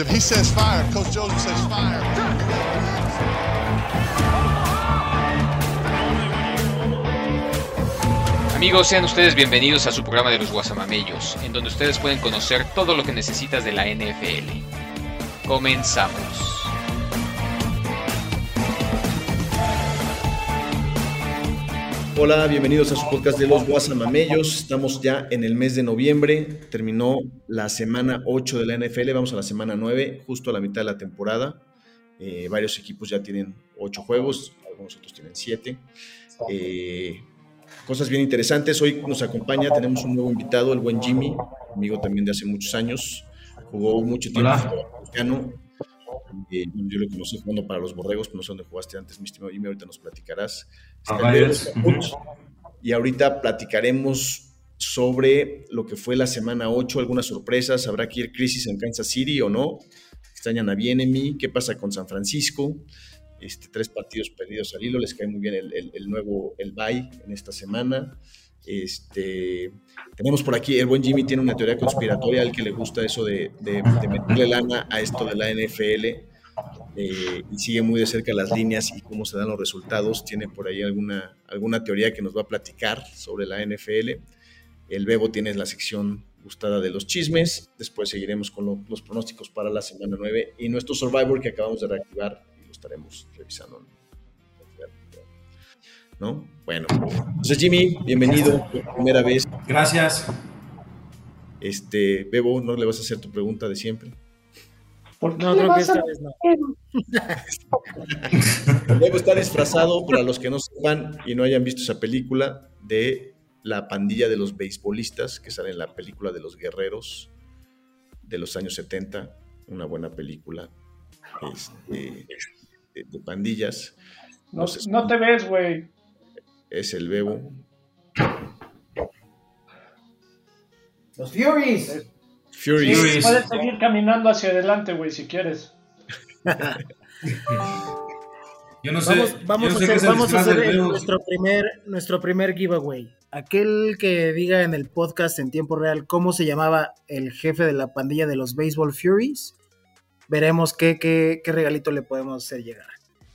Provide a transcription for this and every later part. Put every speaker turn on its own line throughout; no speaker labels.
If he says fire, Coach Joseph says fire.
Amigos, sean ustedes bienvenidos a su programa de los Guasamamellos, en donde ustedes pueden conocer todo lo que necesitas de la NFL. Comenzamos.
Hola, bienvenidos a su podcast de los Guasamamellos. Estamos ya en el mes de noviembre. Terminó la semana 8 de la NFL. Vamos a la semana 9, justo a la mitad de la temporada. Eh, varios equipos ya tienen 8 juegos, algunos otros tienen 7. Eh, cosas bien interesantes. Hoy nos acompaña, tenemos un nuevo invitado, el buen Jimmy, amigo también de hace muchos años. Jugó mucho tiempo americano. Eh, yo lo conocí jugando para los Borregos, no sé dónde jugaste antes, mi estimado Jimmy, ahorita nos platicarás. Y ahorita platicaremos sobre lo que fue la semana 8, algunas sorpresas, habrá que ir crisis en Kansas City o no, extrañan a Bienemi, qué pasa con San Francisco, este, tres partidos perdidos al hilo, les cae muy bien el, nuevo, el bye en esta semana. Este, tenemos por aquí, el buen Jimmy tiene una teoría conspiratoria. Al que le gusta eso de, de, de meterle lana a esto de la NFL eh, y sigue muy de cerca las líneas y cómo se dan los resultados. Tiene por ahí alguna, alguna teoría que nos va a platicar sobre la NFL. El Bebo tiene la sección gustada de los chismes. Después seguiremos con los pronósticos para la semana 9 y nuestro Survivor que acabamos de reactivar y lo estaremos revisando. ¿No? Bueno, entonces Jimmy, bienvenido por primera vez.
Gracias.
Este, Bebo, ¿no le vas a hacer tu pregunta de siempre?
No, creo que esta vez no.
Debo estar disfrazado, para los que no sepan y no hayan visto esa película, de la pandilla de los beisbolistas que sale en la película de los guerreros de los años 70. Una buena película este, de, pandillas.
No, no te ves, güey.
Es el Bebo.
Los Furies.
Puedes seguir caminando hacia adelante, güey, si quieres.
Yo no sé.
Vamos, a hacer, nuestro, primer, nuestro primer giveaway. Aquel que diga en el podcast en tiempo real cómo se llamaba el jefe de la pandilla de los Baseball Furies, veremos qué, qué, regalito le podemos hacer llegar.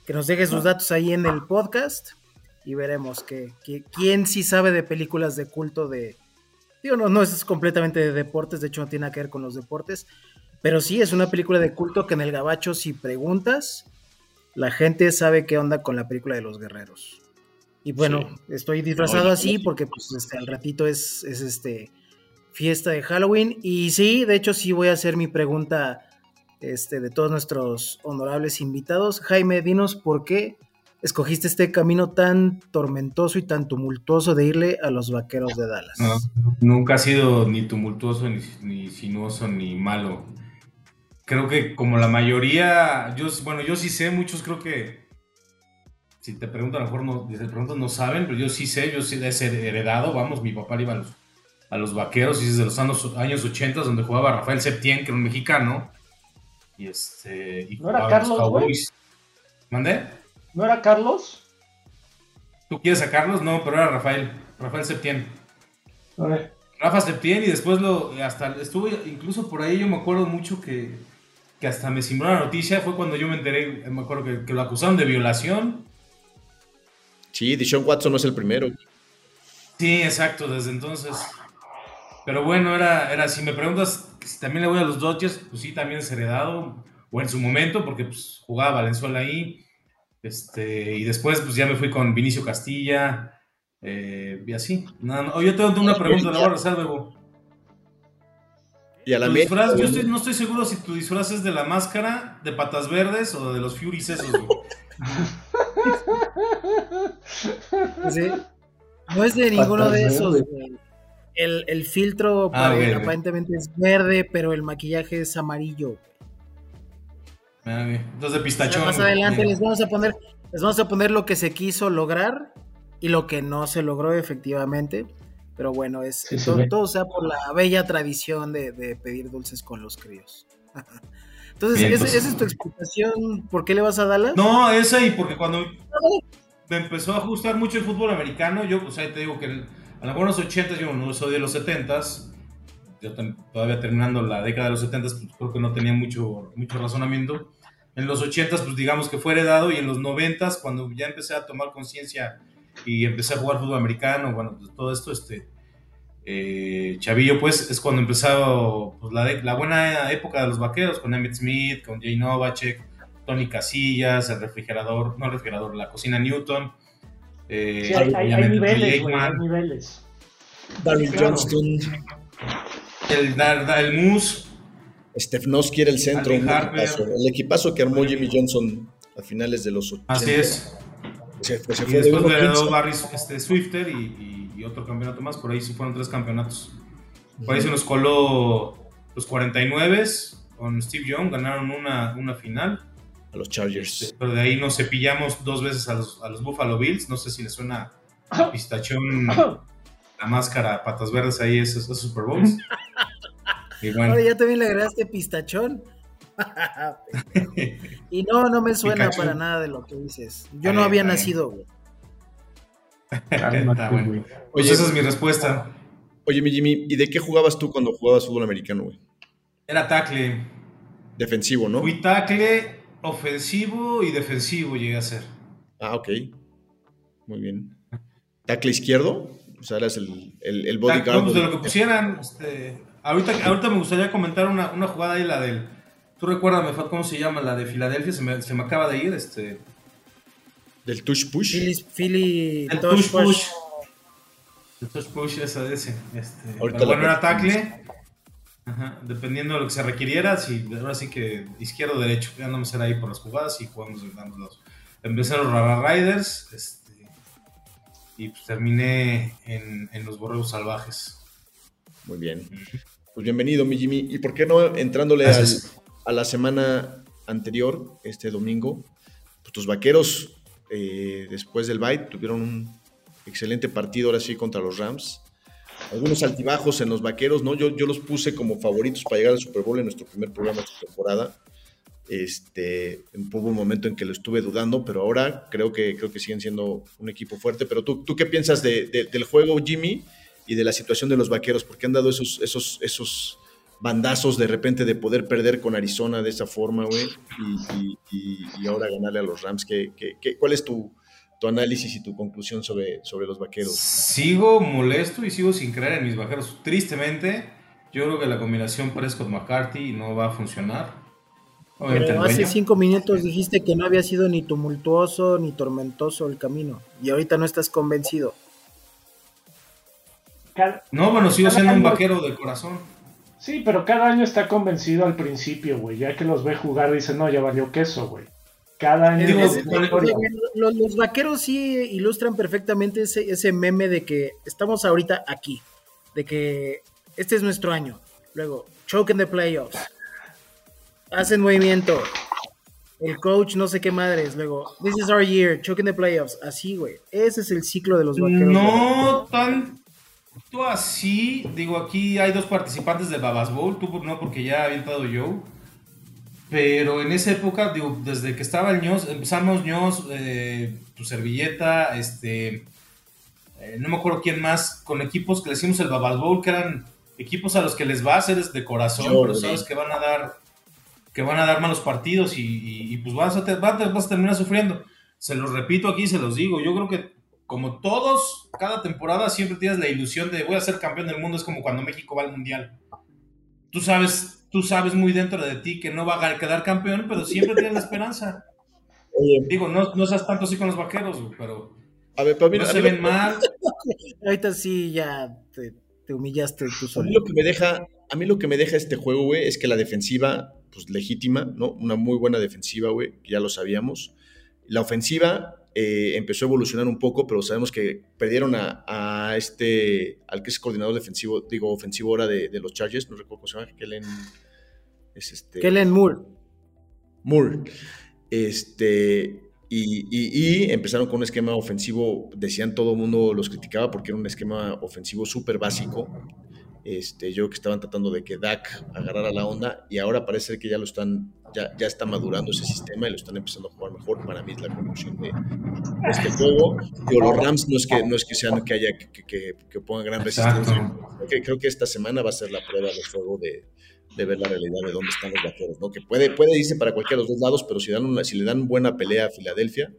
Que nos deje sus datos ahí en el podcast y veremos que, quién sí sabe de películas de culto de, no, no es completamente de deportes, de hecho no tiene nada que ver con los deportes, pero sí es una película de culto que en el gabacho si preguntas, la gente sabe qué onda con la película de los guerreros. Y bueno, estoy disfrazado así porque pues este, al ratito es, es este fiesta de Halloween y sí, de hecho sí voy a hacer mi pregunta este, de todos nuestros honorables invitados. Jaime, dinos por qué escogiste este camino tan tormentoso y tan tumultuoso de irle a los vaqueros de Dallas?
nunca ha sido ni tumultuoso, ni, sinuoso, ni malo. Creo que como la mayoría, yo, bueno, yo sí sé, muchos creo que, si te pregunto, a lo mejor no, no saben, pero yo sí sé, yo sí de ser heredado, vamos, mi papá iba a los, a los vaqueros y desde los años, años 80 donde jugaba Rafael Septién, que era un mexicano. Y este. Y
¿No era Carlos,
¿Mandé?
¿No era Carlos?
¿Tú quieres a Carlos? No, pero era Rafael. Rafael Septién. Rafa Septién y después lo hasta estuve incluso por ahí yo me acuerdo mucho que, que hasta me simbró la noticia fue cuando yo me enteré me acuerdo que, lo acusaron de violación
sí Dishon Watson no es el primero
sí exacto desde entonces pero bueno era era si me preguntas si también le voy a los Dodgers pues sí también es heredado o en su momento porque pues, jugaba Valenzuela ahí este, y después, pues ya me fui con Vinicio Castilla. Eh, y así. No, yo tengo una pregunta, la voy a rezar,
Y a la
disfraz, yo no estoy seguro si tu disfraz es de la máscara, de patas verdes o de los Furies esos,
¿Sí? No es de ninguno de esos, El, el, filtro ah, aparentemente es verde, pero el maquillaje es amarillo.
Dos de pistachón.
Más adelante les vamos a poner, les vamos a poner lo que se quiso lograr y lo que no se logró efectivamente. Pero bueno, es todo, sea por la bella tradición de, pedir dulces con los críos. Entonces, pues. ¿esa, es tu explicación? ¿Por qué le vas a Dallas?
No, esa y porque cuando me empezó a ajustar mucho el fútbol americano, yo, o sea, te digo que a lo mejor en los 80 yo no soy de los 70s, yo todavía terminando la década de los 70, pues creo que no tenía mucho, mucho razonamiento. En los 80, pues digamos que fue heredado, y en los 90, cuando ya empecé a tomar conciencia y empecé a jugar fútbol americano, bueno, pues todo esto, este, eh, Chavillo, pues es cuando empezó pues, la, la, buena época de los vaqueros, con Emmett Smith, con Jay Novacek, Tony Casillas, el refrigerador, no el refrigerador, la cocina Newton.
Eh, hay, niveles, hay niveles.
Darryl Johnston.
El, el Moose.
Stefnoski era el centro. el equipazo que armó Jimmy Johnson a finales de los 80.
Así es. Se, se y después le heredó Barry este, Swifter y, y, otro campeonato más. Por ahí sí fueron tres campeonatos. Por ahí se nos coló los 49 con Steve Young. Ganaron una, una final.
A los Chargers.
Este, pero de ahí nos cepillamos dos veces a los, a los Buffalo Bills. No sé si les suena pistachón la máscara patas verdes ahí, esos, Super Bowls.
y bueno. ya también le agregaste pistachón. y no, no me suena para nada de lo que dices. Yo no había nacido, güey.
bueno. Oye, esa es mi respuesta.
Oye, mi Jimmy, ¿y de qué jugabas tú cuando jugabas fútbol americano, güey?
Era tackle.
Defensivo, ¿no?
Fui tackle, ofensivo y defensivo llegué a ser.
Ah, ok. Muy bien. ¿Tackle izquierdo? O sea, eras el, el, el bodyguard.
Pues, de lo que pusieran. Este, ahorita, ahorita me gustaría comentar una, una jugada ahí, la del Tú recuérdame, ¿cómo se llama? La de Filadelfia, se me, se me acaba de ir. este
¿Del touch push?
Philly,
el touch, push. El touch push, esa de ese. Este, bueno, era tackle. Ajá, dependiendo de lo que se requiriera, si, ahora sí que izquierdo o derecho, ya no me será ahí por las jugadas y jugamos de ambos lados. Empecé los Rara Riders este, y pues terminé en, en los Borreos Salvajes.
Muy bien. Pues bienvenido, mi Jimmy. ¿Y por qué no entrándole al, a la semana anterior, este domingo, pues tus vaqueros, eh, después del bye, tuvieron un excelente partido ahora sí contra los Rams. Algunos altibajos en los vaqueros, ¿no? Yo, yo los puse como favoritos para llegar al Super Bowl en nuestro primer programa de esta temporada. Este, hubo un momento en que lo estuve dudando, pero ahora creo que, creo que siguen siendo un equipo fuerte. Pero tú, ¿tú qué piensas del juego, Jimmy, y de la situación de los vaqueros? ¿Por qué han dado esos, esos, esos bandazos de repente de poder perder con Arizona de esa forma, güey, y, ahora ganarle a los Rams. ¿Qué, cuál es tu, tu, análisis y tu conclusión sobre, sobre los vaqueros?
Sigo molesto y sigo sin creer en mis vaqueros. Tristemente, yo creo que la combinación Prescott-McCarthy no va a funcionar.
Pero hace cinco minutos dijiste que no había sido ni tumultuoso ni tormentoso el camino y ahorita no estás convencido.
No, bueno, sigo siendo un vaquero de corazón.
Sí, pero cada año está convencido al principio, güey. Ya que los ve jugar, dice, no, ya valió queso, güey. Cada año.
los, vaqueros sí ilustran perfectamente ese, ese meme de que estamos ahorita aquí. De que este es nuestro año. Luego, choke in the playoffs. Hacen movimiento. El coach no sé qué madres. Luego, this is our year. Choke in the playoffs. Así, güey. Ese es el ciclo de los vaqueros.
No tan Tú así, digo, aquí hay dos participantes de Babas Bowl, tú no porque ya había entrado yo. Pero en esa época, digo, desde que estaba el ños, empezamos ños, eh, tu servilleta, este, eh, no me acuerdo quién más, con equipos que le hicimos el Babas Bowl, que eran equipos a los que les va a hacer de corazón, pero sabes que van a dar, que van a dar malos partidos y, pues vas a, vas a terminar sufriendo. Se los repito aquí, se los digo, yo creo que como todos, cada temporada siempre tienes la ilusión de voy a ser campeón del mundo, es como cuando México va al mundial. Tú sabes, tú sabes muy dentro de ti que no va a quedar campeón, pero siempre tienes la esperanza. Digo, no, no seas tanto así con los vaqueros, pero
a ver, para mí,
no se ven mal.
Ahorita sí ya te, humillaste tú solo.
A mí lo que me deja, a mí lo que me deja este juego, güey, es que la defensiva, pues legítima, ¿no? Una muy buena defensiva, güey, ya lo sabíamos. La ofensiva, eh, empezó a evolucionar un poco, pero sabemos que perdieron a, este, al que es coordinador defensivo, digo, ofensivo ahora de, los Chargers, no recuerdo cómo se llama, Kellen,
es este, Kellen Moore.
Moore. Este, y, empezaron con un esquema ofensivo, decían todo el mundo los criticaba porque era un esquema ofensivo súper básico. Este, yo creo que estaban tratando de que Dak agarrara la onda y ahora parece que ya lo están, ya, ya está madurando ese sistema y lo están empezando a jugar mejor. Para mí es la conclusión de este juego. Digo, los Rams no es que, no es que sean que haya que, que, que pongan gran resistencia. Creo que, creo que esta semana va a ser la prueba de fuego de, de ver la realidad de dónde están los vaqueros, ¿no? Que puede, puede irse para cualquiera de los dos lados, pero si, dan una, si le dan buena pelea a Filadelfia,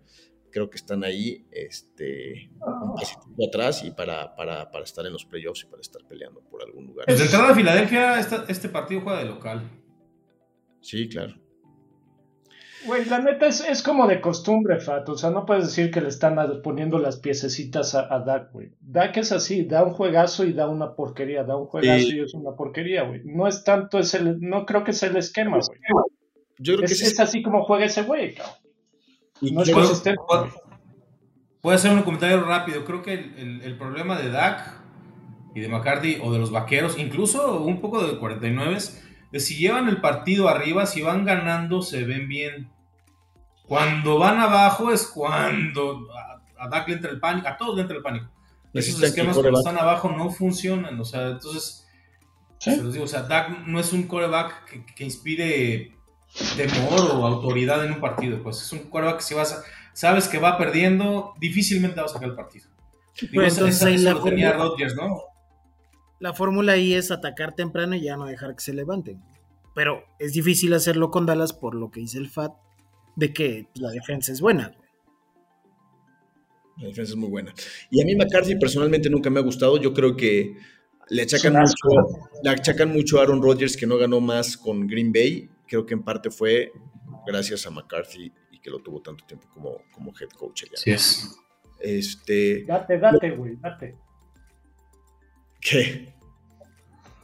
creo que están ahí este, un pasito atrás y para, para, para, estar en los playoffs y para estar peleando por algún lugar.
Desde entrada de Filadelfia, esta, este partido juega de local.
Sí, claro.
Güey, la neta es, es, como de costumbre, Fat. O sea, no puedes decir que le están poniendo las piececitas a, a Dak, güey. Dak es así, da un juegazo y da una porquería, da un juegazo y, y es una porquería, güey. No es tanto, es el, no creo que es el esquema, güey.
Yo creo
es,
que
es, es así como juega ese güey, cabrón.
Y
No es consistente.
a hacer un comentario rápido. Creo que el, el- el problema de Dak y de McCarthy o de los vaqueros, incluso un poco de 49, es si llevan el partido arriba, si van ganando, se ven bien. Cuando van abajo es cuando a, a Dak le entra el pánico, a todos le entra el pánico. Esos esquemas cuando están abajo no funcionan. O sea, entonces,
Sí.
se los digo, o sea, Dak no es un coreback que, que inspire temor o autoridad en un partido. Pues es un coreback que si vas a- sabes que va perdiendo, difícilmente va a sacar el partido. Digo,
Pues entonces
esa-
ahí la fórmula-
Rodgers, ¿no?
La fórmula ahí es atacar temprano y ya no dejar que se levanten. Pero es difícil hacerlo con Dallas por lo que dice el FAT de que la defensa es buena.
La defensa es muy buena. Y a mí McCarthy personalmente nunca me ha gustado. Yo creo que le achacan, mucho, le achacan mucho a Aaron Rodgers que no ganó más con Green Bay. Creo que en parte fue gracias a McCarthy y que lo tuvo tanto tiempo como, como head coach allá.
es.
Este,
Date, date, güey, date.
¿qué?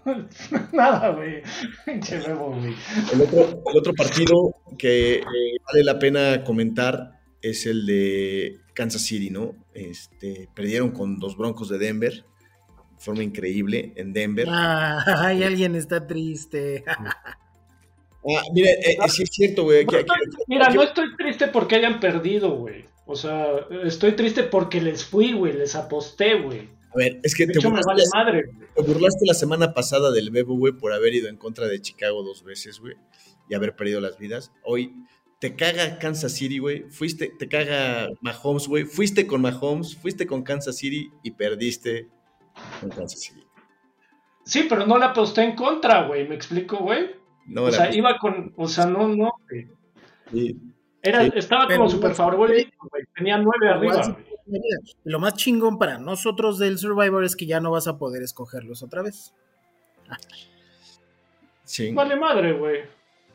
Nada, güey. Pinche güey.
El otro, el otro partido que eh, vale la pena comentar es el de Kansas City, ¿no? Este, perdieron con los Broncos de Denver de forma increíble en Denver.
Ah, ay, alguien está triste.
Ah, mire, eh, eh, sí es cierto, güey.
Mira, no estoy triste porque hayan perdido, güey. O sea, estoy triste porque les fui, güey, les aposté, güey.
A ver, es que
De
te
hecho, me
burlaste,
vale
la,
madre.
te burlaste la semana pasada del Bebo, güey, por haber ido en contra de Chicago dos veces, güey, y haber perdido las vidas. Hoy te caga Kansas City, güey. Fuiste, te caga Mahomes, güey. Fuiste con Mahomes, fuiste con Kansas City y perdiste con Kansas City.
Sí, pero no la aposté en contra, güey. ¿Me explico, güey?
No,
O sea, iba con. O sea, no, no. güey.
sí.
Era,
Sí.
estaba
Pero
como súper favorito, güey. Tenía nueve arriba,
Lo más chingón para nosotros del Survivor es que ya no vas a poder escogerlos otra vez.
Sí.
Vale madre, güey.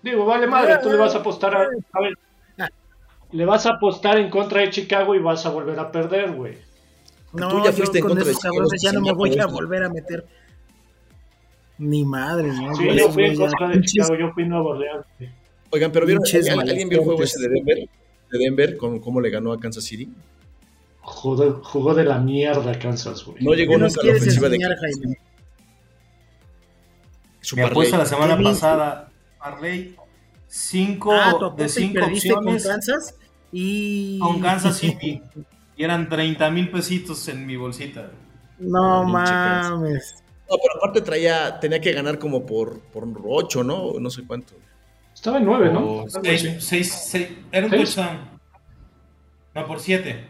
Digo, vale madre. Tú le vas a apostar a. A ver. Le vas a apostar en contra de Chicago y vas a volver a perder, güey.
No,
Tú ya
yo
fuiste en
con
contra de
esos
Chicago
cabrones
esta
ya no me voy a volver a meter. Ni madre, ¿no?
Sí,
Yo
fui en contra de Chicago. Yo fui Nuevo Orleans. güey.
Oigan, pero ¿vieron, ¿alguien, alguien vio el juego ese de. Denver? De Denver, con cómo le ganó a Kansas City.
Jugó, jugó de la mierda Kansas, güey.
No llegó
¿Qué nos
nunca a la ofensiva de Kansas parlay.
apuesta la semana pasada, Parley, 5
Ah,
de 5
perdiste con
opciones
Kansas y...
con Kansas City. Y eran 30 mil pesitos en mi bolsita.
No mames.
No, pero aparte traía, tenía que ganar como por, por 8, ¿no? No sé cuánto.
Estaba en nueve, ¿no?
O
Algo
seis-
así.
seis- seis- era un touchdown. No, por 7.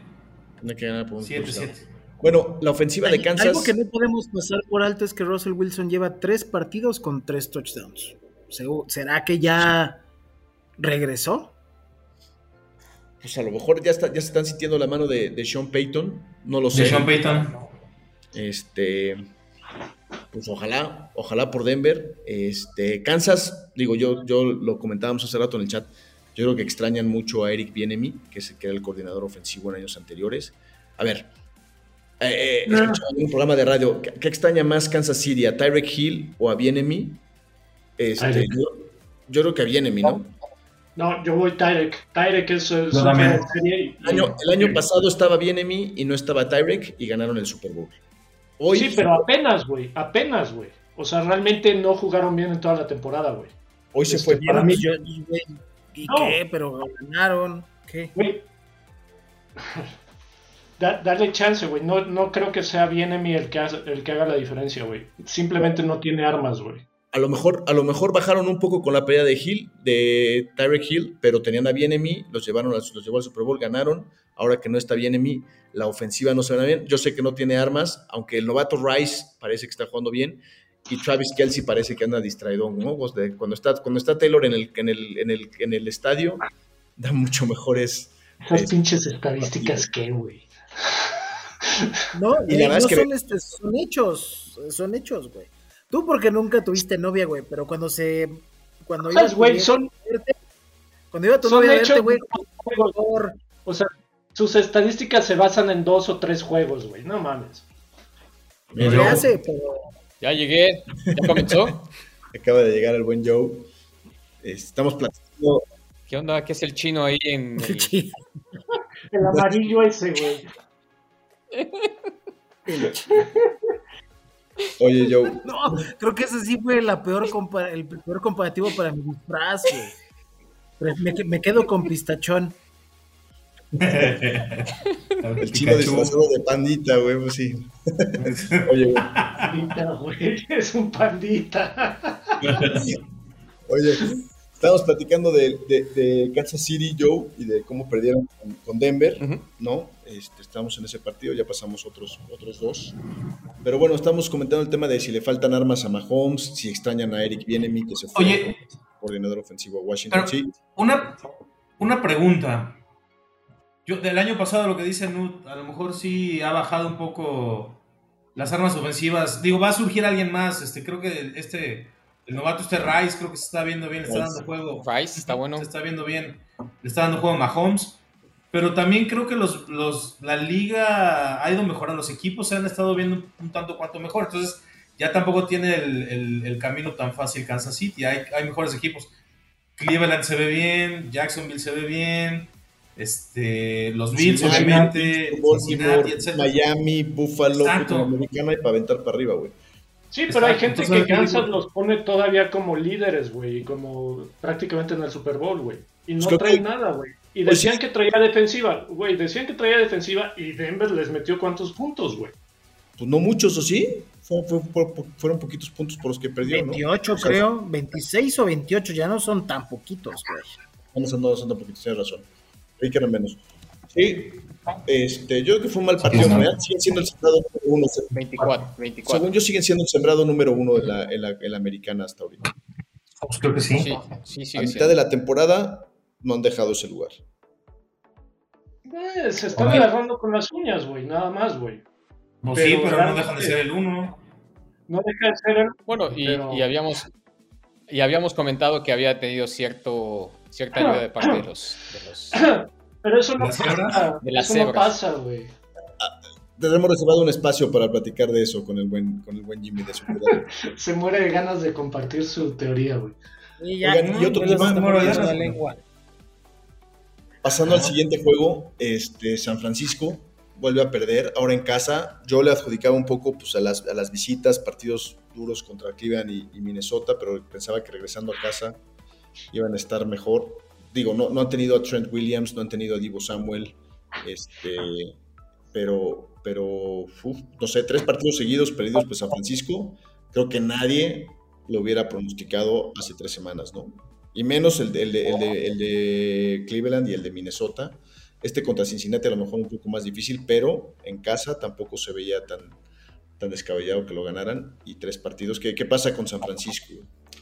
Tenía que ganar por un
7,
touchdown.
7.
Bueno, la ofensiva de Kansas.
Algo que no podemos pasar por alto es que Russell Wilson lleva tres partidos con tres touchdowns. Segu- ¿Será que ya regresó?
Pues a lo mejor ya, está, ya se están sintiendo la mano de, de Sean Payton. No lo sé.
De Sean Payton.
Este. Pues ojalá, ojalá por Denver. Este, Kansas, digo, yo, yo lo comentábamos hace rato en el chat. Yo creo que extrañan mucho a Eric Bienemy, que es el que era el coordinador ofensivo en años anteriores. A ver, eh, eh,
No.
escuchaba en un programa de radio. ¿Qué, qué extraña más Kansas City? ¿A Tyreek Hill o a Bienemy? Este, yo, yo creo que a Bienemy, ¿no?
No, yo voy Tyrek. Tyrek es el
año, el año pasado estaba Bienemy y no estaba Tyreek y ganaron el Super Bowl. Hoy,
Sí, pero apenas, güey. Apenas, güey. O sea, realmente no jugaron bien en toda la temporada, güey.
hoy se
este,
fue.
para mí-
Yo- y, güey, ¿y
No.
qué? Pero ganaron. ¿Qué?
Güey. dale chance, güey. No, no creo que sea bien el que, el que haga la diferencia, güey. Simplemente no tiene armas, güey.
A lo, mejor, a lo mejor bajaron un poco con la pelea de Hill, de Tyreek Hill, pero tenían a Bienemy, los llevaron los llevó al Super Bowl, ganaron. Ahora que no está Bienemy, la ofensiva no se ve bien. Yo sé que no tiene armas, aunque el novato Rice parece que está jugando bien y Travis Kelsey parece que anda distraído, ¿no? Cuando, está, cuando está Taylor en el, en el, en el, en el estadio, da mucho mejores.
Esas pinches estadísticas que, güey.
No, y la verdad es que son, este, son hechos, son hechos, güey. Tú porque nunca tuviste novia, güey, pero cuando se cuando
iba güey, son
cuando iba tu novia a verte, güey,
o sea, sus estadísticas se basan en dos o tres juegos, güey, no mames.
Me hace, pero
ya llegué, ya comenzó.
Acaba de llegar el buen Joe. Estamos platicando.
¿Qué onda? ¿Qué es el chino ahí en
el, el amarillo ese, güey?
Oye, Joe.
No, creo que ese sí fue la peor el peor comparativo para mi disfraz, güey. Me, me quedo con pistachón.
El chino disfrazado de pandita, güey, pues sí.
Oye, güey. Es un pandita.
Oye, estábamos platicando de, Kansas City, Joe, y de cómo perdieron con, Denver, ¿no? Este, estamos en ese partido, ya pasamos otros, otros dos. Pero bueno, estamos comentando el tema de si le faltan armas a Mahomes, si extrañan a Eric Bienemi, que se fue
Oye,
coordinador ofensivo a Washington.
una, una pregunta. Yo, del año pasado lo que dice Nut, a lo mejor sí ha bajado un poco las armas ofensivas. Digo, va a surgir alguien más. Este, creo que este, el novato este Rice, creo que se está viendo bien, le está dando juego.
Rice está bueno.
Se está viendo bien, le está dando juego a Mahomes. Pero también creo que los, los, la liga ha ido mejorando, los equipos se han estado viendo un tanto cuanto mejor. Entonces, ya tampoco tiene el, el, camino tan fácil Kansas City. Hay, hay mejores equipos. Cleveland se ve bien, Jacksonville se ve bien. Este, los Bills, obviamente,
Miami, Buffalo, Americana y para aventar para arriba, güey.
Sí, pero hay gente que Kansas los pone todavía como líderes, güey, como prácticamente en el Super Bowl, güey. Y no pues trae nada, güey. Y pues decían que traía defensiva, güey, decían que traía defensiva y Denver les metió cuántos puntos, güey.
Pues no muchos, ¿o sí? fueron poquitos puntos por los que perdieron,
28 creo, 26 o 28, ya no son tan poquitos, güey.
No son, no son tan poquitos, tienes razón que menos. Sí, este, yo creo que fue un mal partido. siguen siendo el sembrado número uno.
24, 24.
Según yo, siguen siendo el sembrado número uno de la, en la, americana hasta ahorita.
Pues creo que sí.
sí, sí
a mitad de la temporada no han dejado ese lugar.
Eh, se están agarrando con las uñas, güey, nada más, güey.
No, sí, pero no dejan de ser el uno.
No deja de ser el
Bueno, y, y habíamos y habíamos comentado que había tenido cierto cierta ayuda de parte de los.
Pero eso no pasa.
De las
eso no pasa, güey.
Tendremos reservado un espacio para platicar de eso con el buen, con el buen Jimmy de su
Se muere de ganas de compartir su teoría, güey.
Y, ya, y otro tema. La lengua.
Pasando al siguiente juego, este, San Francisco vuelve a perder, ahora en casa. Yo le adjudicaba un poco pues, a, las, a las visitas, partidos duros contra Cleveland y, Minnesota, pero pensaba que regresando a casa iban a estar mejor. Digo, no, no han tenido a Trent Williams, no han tenido a Divo Samuel, este, pero, pero no sé, tres partidos seguidos perdidos pues San Francisco. Creo que nadie lo hubiera pronosticado hace tres semanas, ¿no? Y menos el de, el de, Cleveland y el de Minnesota. Este contra Cincinnati a lo mejor un poco más difícil, pero en casa tampoco se veía tan, tan descabellado que lo ganaran. Y tres partidos. ¿Qué, qué pasa con San Francisco?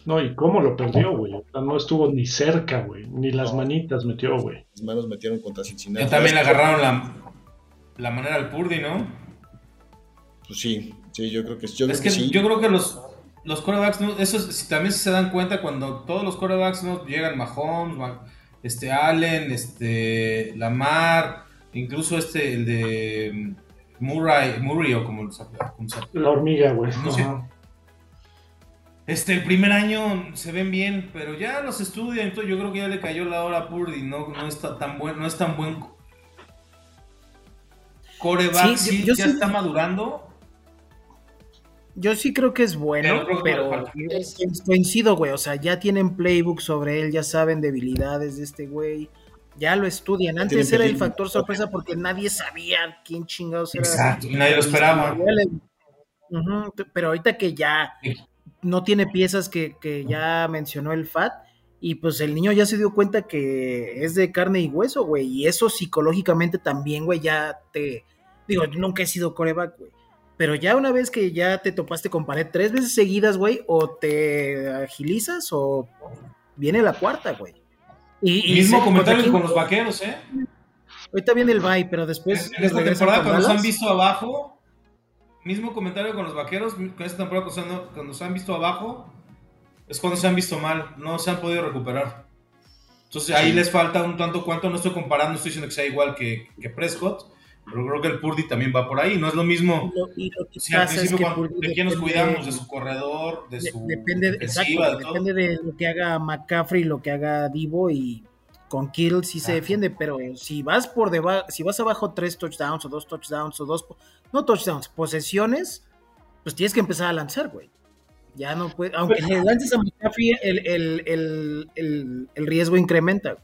No, y cómo lo perdió, güey. no estuvo ni cerca, güey. Ni las manitas metió, güey.
Las manos metieron contra Cincinnati.
Ya también le agarraron la, la manera al Purdy, ¿no?
Pues sí, sí, yo creo que, yo
es que, Yo creo que los, los corebacks, no, eso también se dan cuenta cuando todos los corebacks no llegan Mahomes, este Allen, este Lamar, incluso este, el de mm, Murray, Murray o como, se
La hormiga, güey.
No sé. Este, el primer año se ven bien, pero ya los estudian, entonces yo creo que ya le cayó la hora a Purdy, no, no está tan buen, no es tan buen coreback, sí, ya está madurando.
Yo sí creo que es bueno, pero, coincido, güey, o sea, ya tienen playbook sobre él, ya saben debilidades de este güey. Ya lo estudian. Antes era el factor sorpresa porque nadie sabía quién chingados era.
Exacto, y nadie lo esperaba.
pero ahorita que ya no tiene piezas que, que, ya mencionó el FAT, y pues el niño ya se dio cuenta que es de carne y hueso, güey, y eso psicológicamente también, güey, ya te... Digo, nunca he sido coreback, güey. Pero ya una vez que ya te topaste con pared tres veces seguidas, güey, o te agilizas o viene la cuarta, güey.
Y, Mismo comentario con los vaqueros, ¿eh?
Ahorita viene el bye, pero después.
En, esta temporada, cuando nos han visto abajo, mismo comentario con los vaqueros, con esta temporada, cuando se han visto abajo, es cuando se han visto mal, no se han podido recuperar. Entonces ahí les falta un tanto cuanto, no estoy comparando, estoy diciendo que sea igual que, que Prescott, pero creo que el Purdy también va por ahí, no es lo mismo.
Y lo, que pasa es que
¿De quién nos cuidamos? ¿De su corredor? ¿De su
depende, exacto, depende de lo que haga McCaffrey, lo que haga Divo y con Kittle sí se defiende, pero si vas por debajo, si vas abajo tres touchdowns o dos touchdowns o dos, no touchdowns, posesiones, pues tienes que empezar a lanzar, güey. Ya no puede, aunque le lances a McCaffrey, el, el, el, el riesgo incrementa.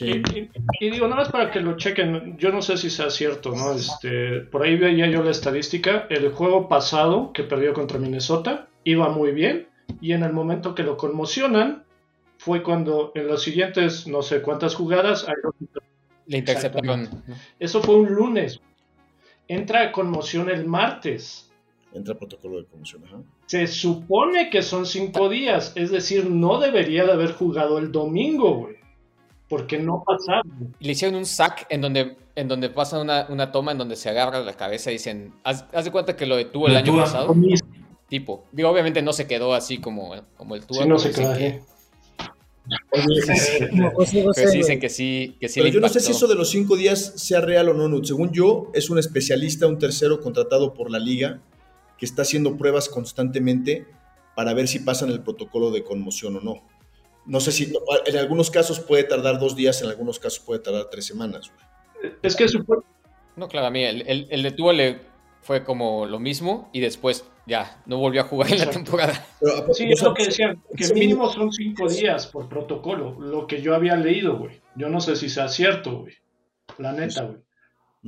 Y, digo, nada más para que lo chequen, yo no sé si sea cierto, ¿no? Este, por ahí veía yo la estadística, el juego pasado que perdió contra Minnesota iba muy bien y en el momento que lo conmocionan fue cuando en los siguientes no sé cuántas jugadas
le interceptaron.
Eso fue un lunes. Entra a conmoción el martes.
Entra protocolo de conmoción,
Se supone que son cinco días, es decir, no debería de haber jugado el domingo, güey porque no pasa.
Le hicieron un sack en donde, en donde pasa una, una toma en donde se agarra la cabeza y dicen, haz, de cuenta que lo detuvo el año pasado. Tipo, digo, obviamente no se quedó así como, como el tubo.
Sí, no se quedó
pero dicen que sí, que sí
Pero yo no sé si eso de los cinco días sea real o no, Según yo, es un especialista, un tercero contratado por la liga, que está haciendo pruebas constantemente para ver si pasan el protocolo de conmoción o no. No sé si en algunos casos puede tardar dos días, en algunos casos puede tardar tres semanas.
Es que
No, claro, a mí el, el, de Tua le fue como lo mismo y después ya no volvió a jugar en la temporada.
sí, es lo que decían, que mínimo son cinco días por protocolo, lo que yo había leído, güey. Yo no sé si sea cierto, güey. La neta, güey.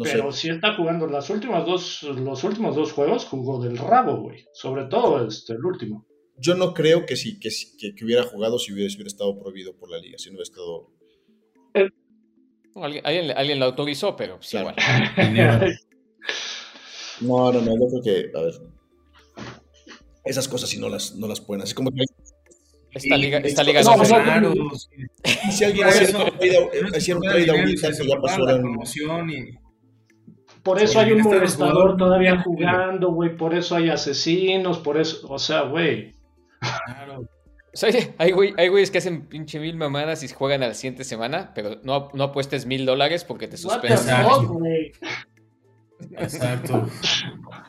Pero si está jugando las últimas dos, los últimos dos juegos, jugó del rabo, güey. Sobre todo este, el último.
Yo no creo que sí, que, que, hubiera jugado si hubiera, estado prohibido por la liga, si no hubiera estado.
alguien, alguien lo autorizó, pero sí, igual.
no, no, no, yo creo que, a ver. Esas cosas sí no las, no las pueden hacer. Como que
esta liga, esta liga no, no,
no, Si alguien hacía un trade ahorita, que ya pasó la promoción
y por eso hay un molestador todavía jugando, güey. Por eso hay asesinos, por eso, o sea, güey.
Claro. hay, güeyes que hacen pinche mil mamadas y juegan a la siguiente semana, pero no, no apuestes mil dólares porque te suspendes.
Exacto.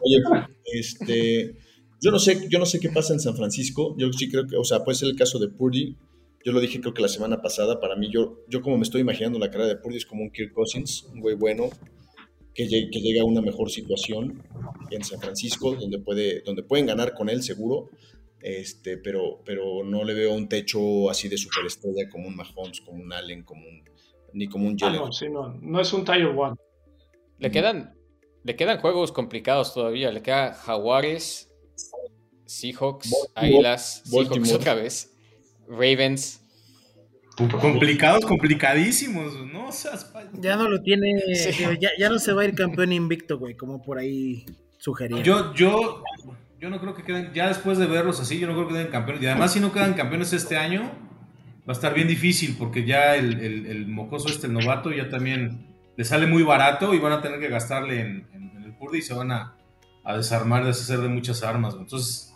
Oye, este, yo no sé, yo no sé qué pasa en San Francisco. Yo sí creo que, o sea, puede ser el caso de Purdy. Yo lo dije creo que la semana pasada. Para mí, yo, yo como me estoy imaginando la cara de Purdy es como un Kirk Cousins, un güey bueno, que, que llegue a una mejor situación en San Francisco, donde, puede, donde pueden ganar con él seguro este, pero, pero no le veo un techo así de superestrella como un Mahomes, como un Allen, como un, ni como un
ah, Jalen. no, no, es un Tiger One.
Le quedan, le quedan juegos complicados todavía. Le queda Jaguares, Seahawks, Águilas, Seahawks otra vez, Ravens.
Complicados, complicadísimos, ¿no?
ya no lo tiene, ya, ya, no se va a ir campeón invicto, güey, como por ahí sugería.
Yo, yo, yo no creo que queden, ya después de verlos así, yo no creo que queden campeones. Y además, si no quedan campeones este año, va a estar bien difícil porque ya el, el, mocoso este, el novato, ya también le sale muy barato y van a tener que gastarle en, el Purdy y se van a, a, desarmar, deshacer de muchas armas. Entonces,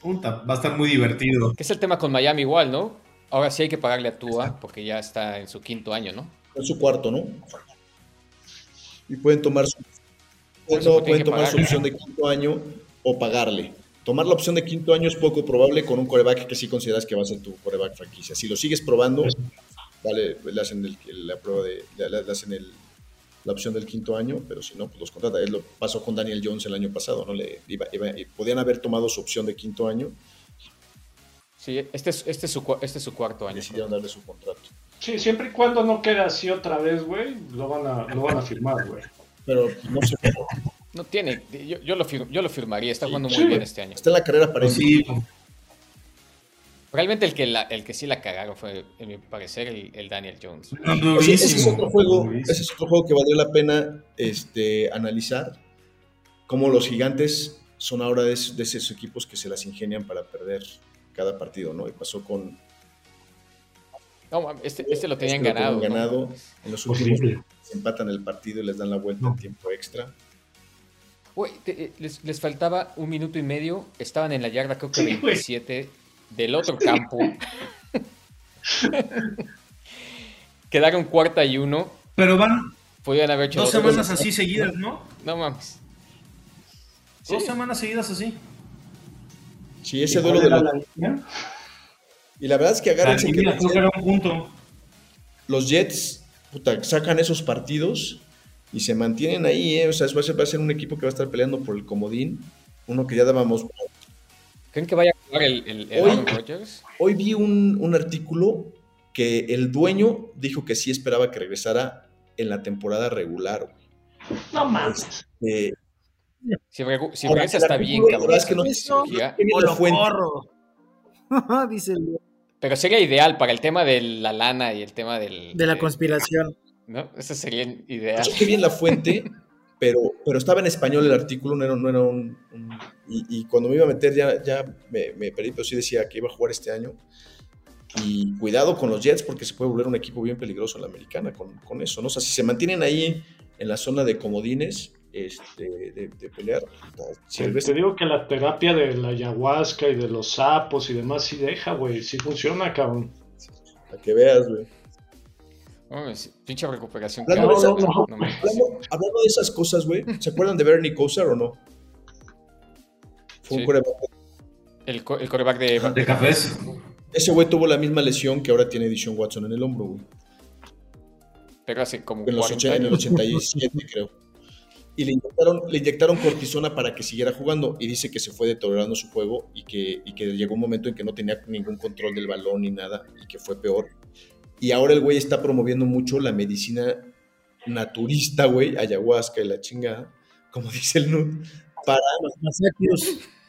punta, va a estar muy divertido.
Que es el tema con Miami igual, ¿no? Ahora sí hay que pagarle a Tua porque ya está en su quinto año, ¿no?
En su cuarto, ¿no? Y pueden tomar su, pueden tomar su opción de quinto año o pagarle. Tomar la opción de quinto año es poco probable con un coreback que sí consideras que va a ser tu coreback franquicia. Si lo sigues probando, vale, le hacen la prueba de, le, hacen la opción del quinto año, pero si no, pues los contrata. Él lo pasó con Daniel Jones el año pasado, ¿no? Le, podían haber tomado su opción de quinto año.
Sí, este es, este es, su, este es su cuarto año.
Decidieron darle su contrato.
Sí, siempre y cuando no quede así otra vez, güey, lo van a, lo van a firmar, güey.
Pero no sé.
No tiene, yo, yo, lo, yo lo firmaría, está jugando muy bien este año.
Está en la carrera para
sí.
Realmente el que, la, el que sí la cagaron fue, en mi parecer, el, Daniel Jones.
ese, es otro juego, ese es otro juego que valdría la pena este, analizar. Cómo los gigantes son ahora de, esos equipos que se las ingenian para perder cada partido, ¿no? Y pasó con.
No, este, este lo tenían este ganado.
ganado. En los últimos se empatan el partido y les dan la vuelta en tiempo extra.
Eh, les, faltaba un minuto y medio. Estaban en la yarda, creo que 27 del otro campo. Quedaron cuarta y uno.
Pero van.
Podían haber hecho
dos semanas así seguidas, ¿no?
No mames.
Dos semanas seguidas así.
Sí, ese duelo de la. Y la verdad es que agarran. Los Jets sacan esos partidos y se mantienen ahí. ¿eh? O sea, va a ser un equipo que va a estar peleando por el comodín. Uno que ya dábamos
¿Creen que vaya jugar el, el,
hoy, Hoy vi un, artículo que el dueño dijo que sí esperaba que regresara en la temporada regular.
No más.
Este, si, regresa está bien, cabrón. Es que no,
Dice
Pero sería ideal para el tema de la lana y el tema del,
de la conspiración.
¿No? Eso sería ideal.
Qué bien la fuente pero, pero estaba en español el artículo, no era, no era un... y, cuando me iba a meter ya, ya me, me, perdí, pero sí decía que iba a jugar este año. Y cuidado con los Jets porque se puede volver un equipo bien peligroso en la americana con, con eso, ¿no? O sea, si se mantienen ahí en la zona de comodines, este, de, de, pelear.
Si Te digo que la terapia de la ayahuasca y de los sapos y demás sí deja, güey, sí funciona, cabrón.
Para que veas, güey
pinche recuperación.
Hablando, de, esas cosas, güey, ¿se acuerdan de Bernie Kosar o no?
Fue un coreback. El, el coreback de,
de cafés.
Ese güey tuvo la misma lesión que ahora tiene Edition Watson en el hombro, güey.
Pero hace como
en, los 80, en el 87, creo. Y le inyectaron, le inyectaron cortisona para que siguiera jugando. Y dice que se fue deteriorando su juego y que, y que llegó un momento en que no tenía ningún control del balón ni nada y que fue peor. Y ahora el güey está promoviendo mucho la medicina naturista, güey, ayahuasca y la chingada, como dice el Nud, para,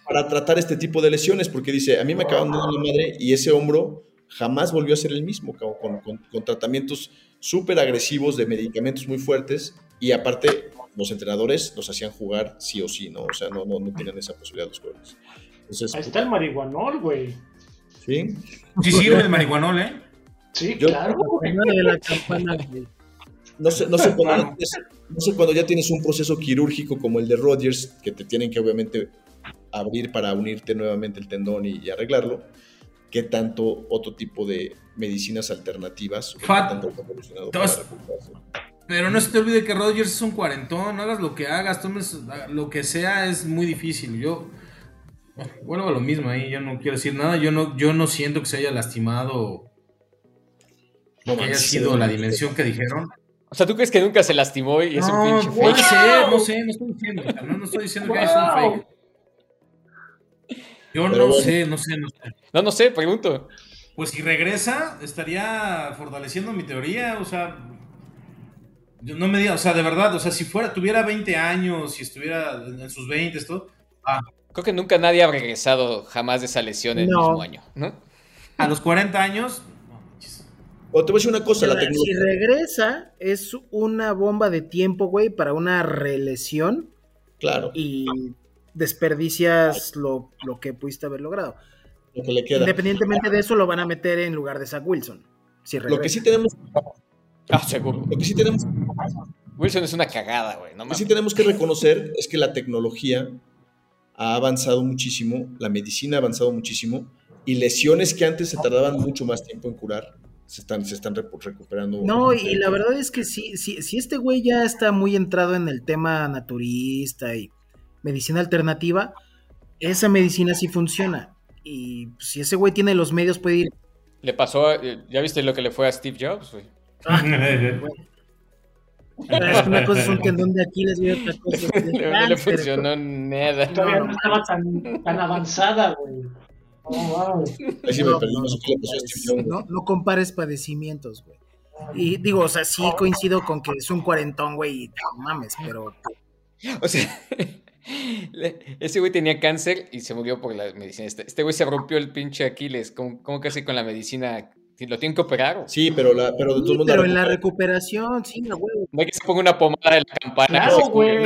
para tratar este tipo de lesiones, porque dice, a mí me acaban de dar la madre y ese hombro jamás volvió a ser el mismo, con, con, tratamientos súper agresivos de medicamentos muy fuertes y aparte los entrenadores los hacían jugar sí o sí, ¿no? O sea, no, no, no tenían esa posibilidad los jugadores.
Ahí está el marihuanol, güey.
Sí.
Sí sirve el marihuanol, ¿eh?
Sí, claro.
No sé, no, sé cuando, no sé cuando ya tienes un proceso quirúrgico como el de Rodgers, que te tienen que obviamente abrir para unirte nuevamente el tendón y, arreglarlo, qué tanto otro tipo de medicinas alternativas
pero no se te olvide que Rodgers es un cuarentón, hagas lo que hagas, tomes lo que sea, es muy difícil. Yo, bueno, lo mismo ahí, yo no quiero decir nada, yo no, yo no siento que se haya lastimado no, que haya sido la dimensión que dijeron.
O sea, ¿tú crees que nunca se lastimó y es un pinche
fake? Puede ser, no sé, no estoy diciendo, no, no estoy diciendo que es un fake. Yo no sé, no sé, no sé.
No, no sé, pregunto.
Pues si regresa, estaría fortaleciendo mi teoría, o sea, yo no me diga, o sea, de verdad, o sea, si fuera, tuviera 20 años, si estuviera en sus 20, esto, ah.
Creo que nunca nadie ha regresado jamás de esa lesión en el mismo año, ¿no?
A los 40 años,
o te voy a decir una cosa, la
tecnología. Si regresa, es una bomba de tiempo, güey, para una relesión.
Claro.
Y desperdicias lo, que pudiste haber logrado.
Lo que le queda.
Independientemente de eso, lo van a meter en lugar de Zach Wilson.
lo que sí tenemos.
Ah, seguro.
Lo que sí tenemos.
Wilson es una cagada, güey.
lo que sí tenemos que reconocer es que la tecnología ha avanzado muchísimo, la medicina ha avanzado muchísimo, y lesiones que antes se tardaban mucho más tiempo en curar, se están, se están recuperando.
No, y la verdad es que si, si, si este güey ya está muy entrado en el tema naturista y medicina alternativa, esa medicina sí funciona. Y si ese güey tiene los medios, puede ir.
Le pasó, eh, ¿ya viste lo que le fue a Steve Jobs, güey?
Ah, una cosa es un tendón de Aquiles y otra cosa es
No le funcionó nada.
Todavía no estaba tan, tan avanzada, güey. Oh,
no, compares padecimientos, güey. Y digo, o sea, sí coincido con que es un cuarentón, güey, no mames, pero...
O sea, ese güey tenía cáncer y se murió por la medicina. Este, este güey se rompió el pinche Aquiles. ¿Cómo, cómo que hace con la medicina? ¿Lo tienen que operar?
Sí, pero, la, pero,
de pero en la recuperación, sí, güey.
No hay que se ponga una pomada en la campana.
güey.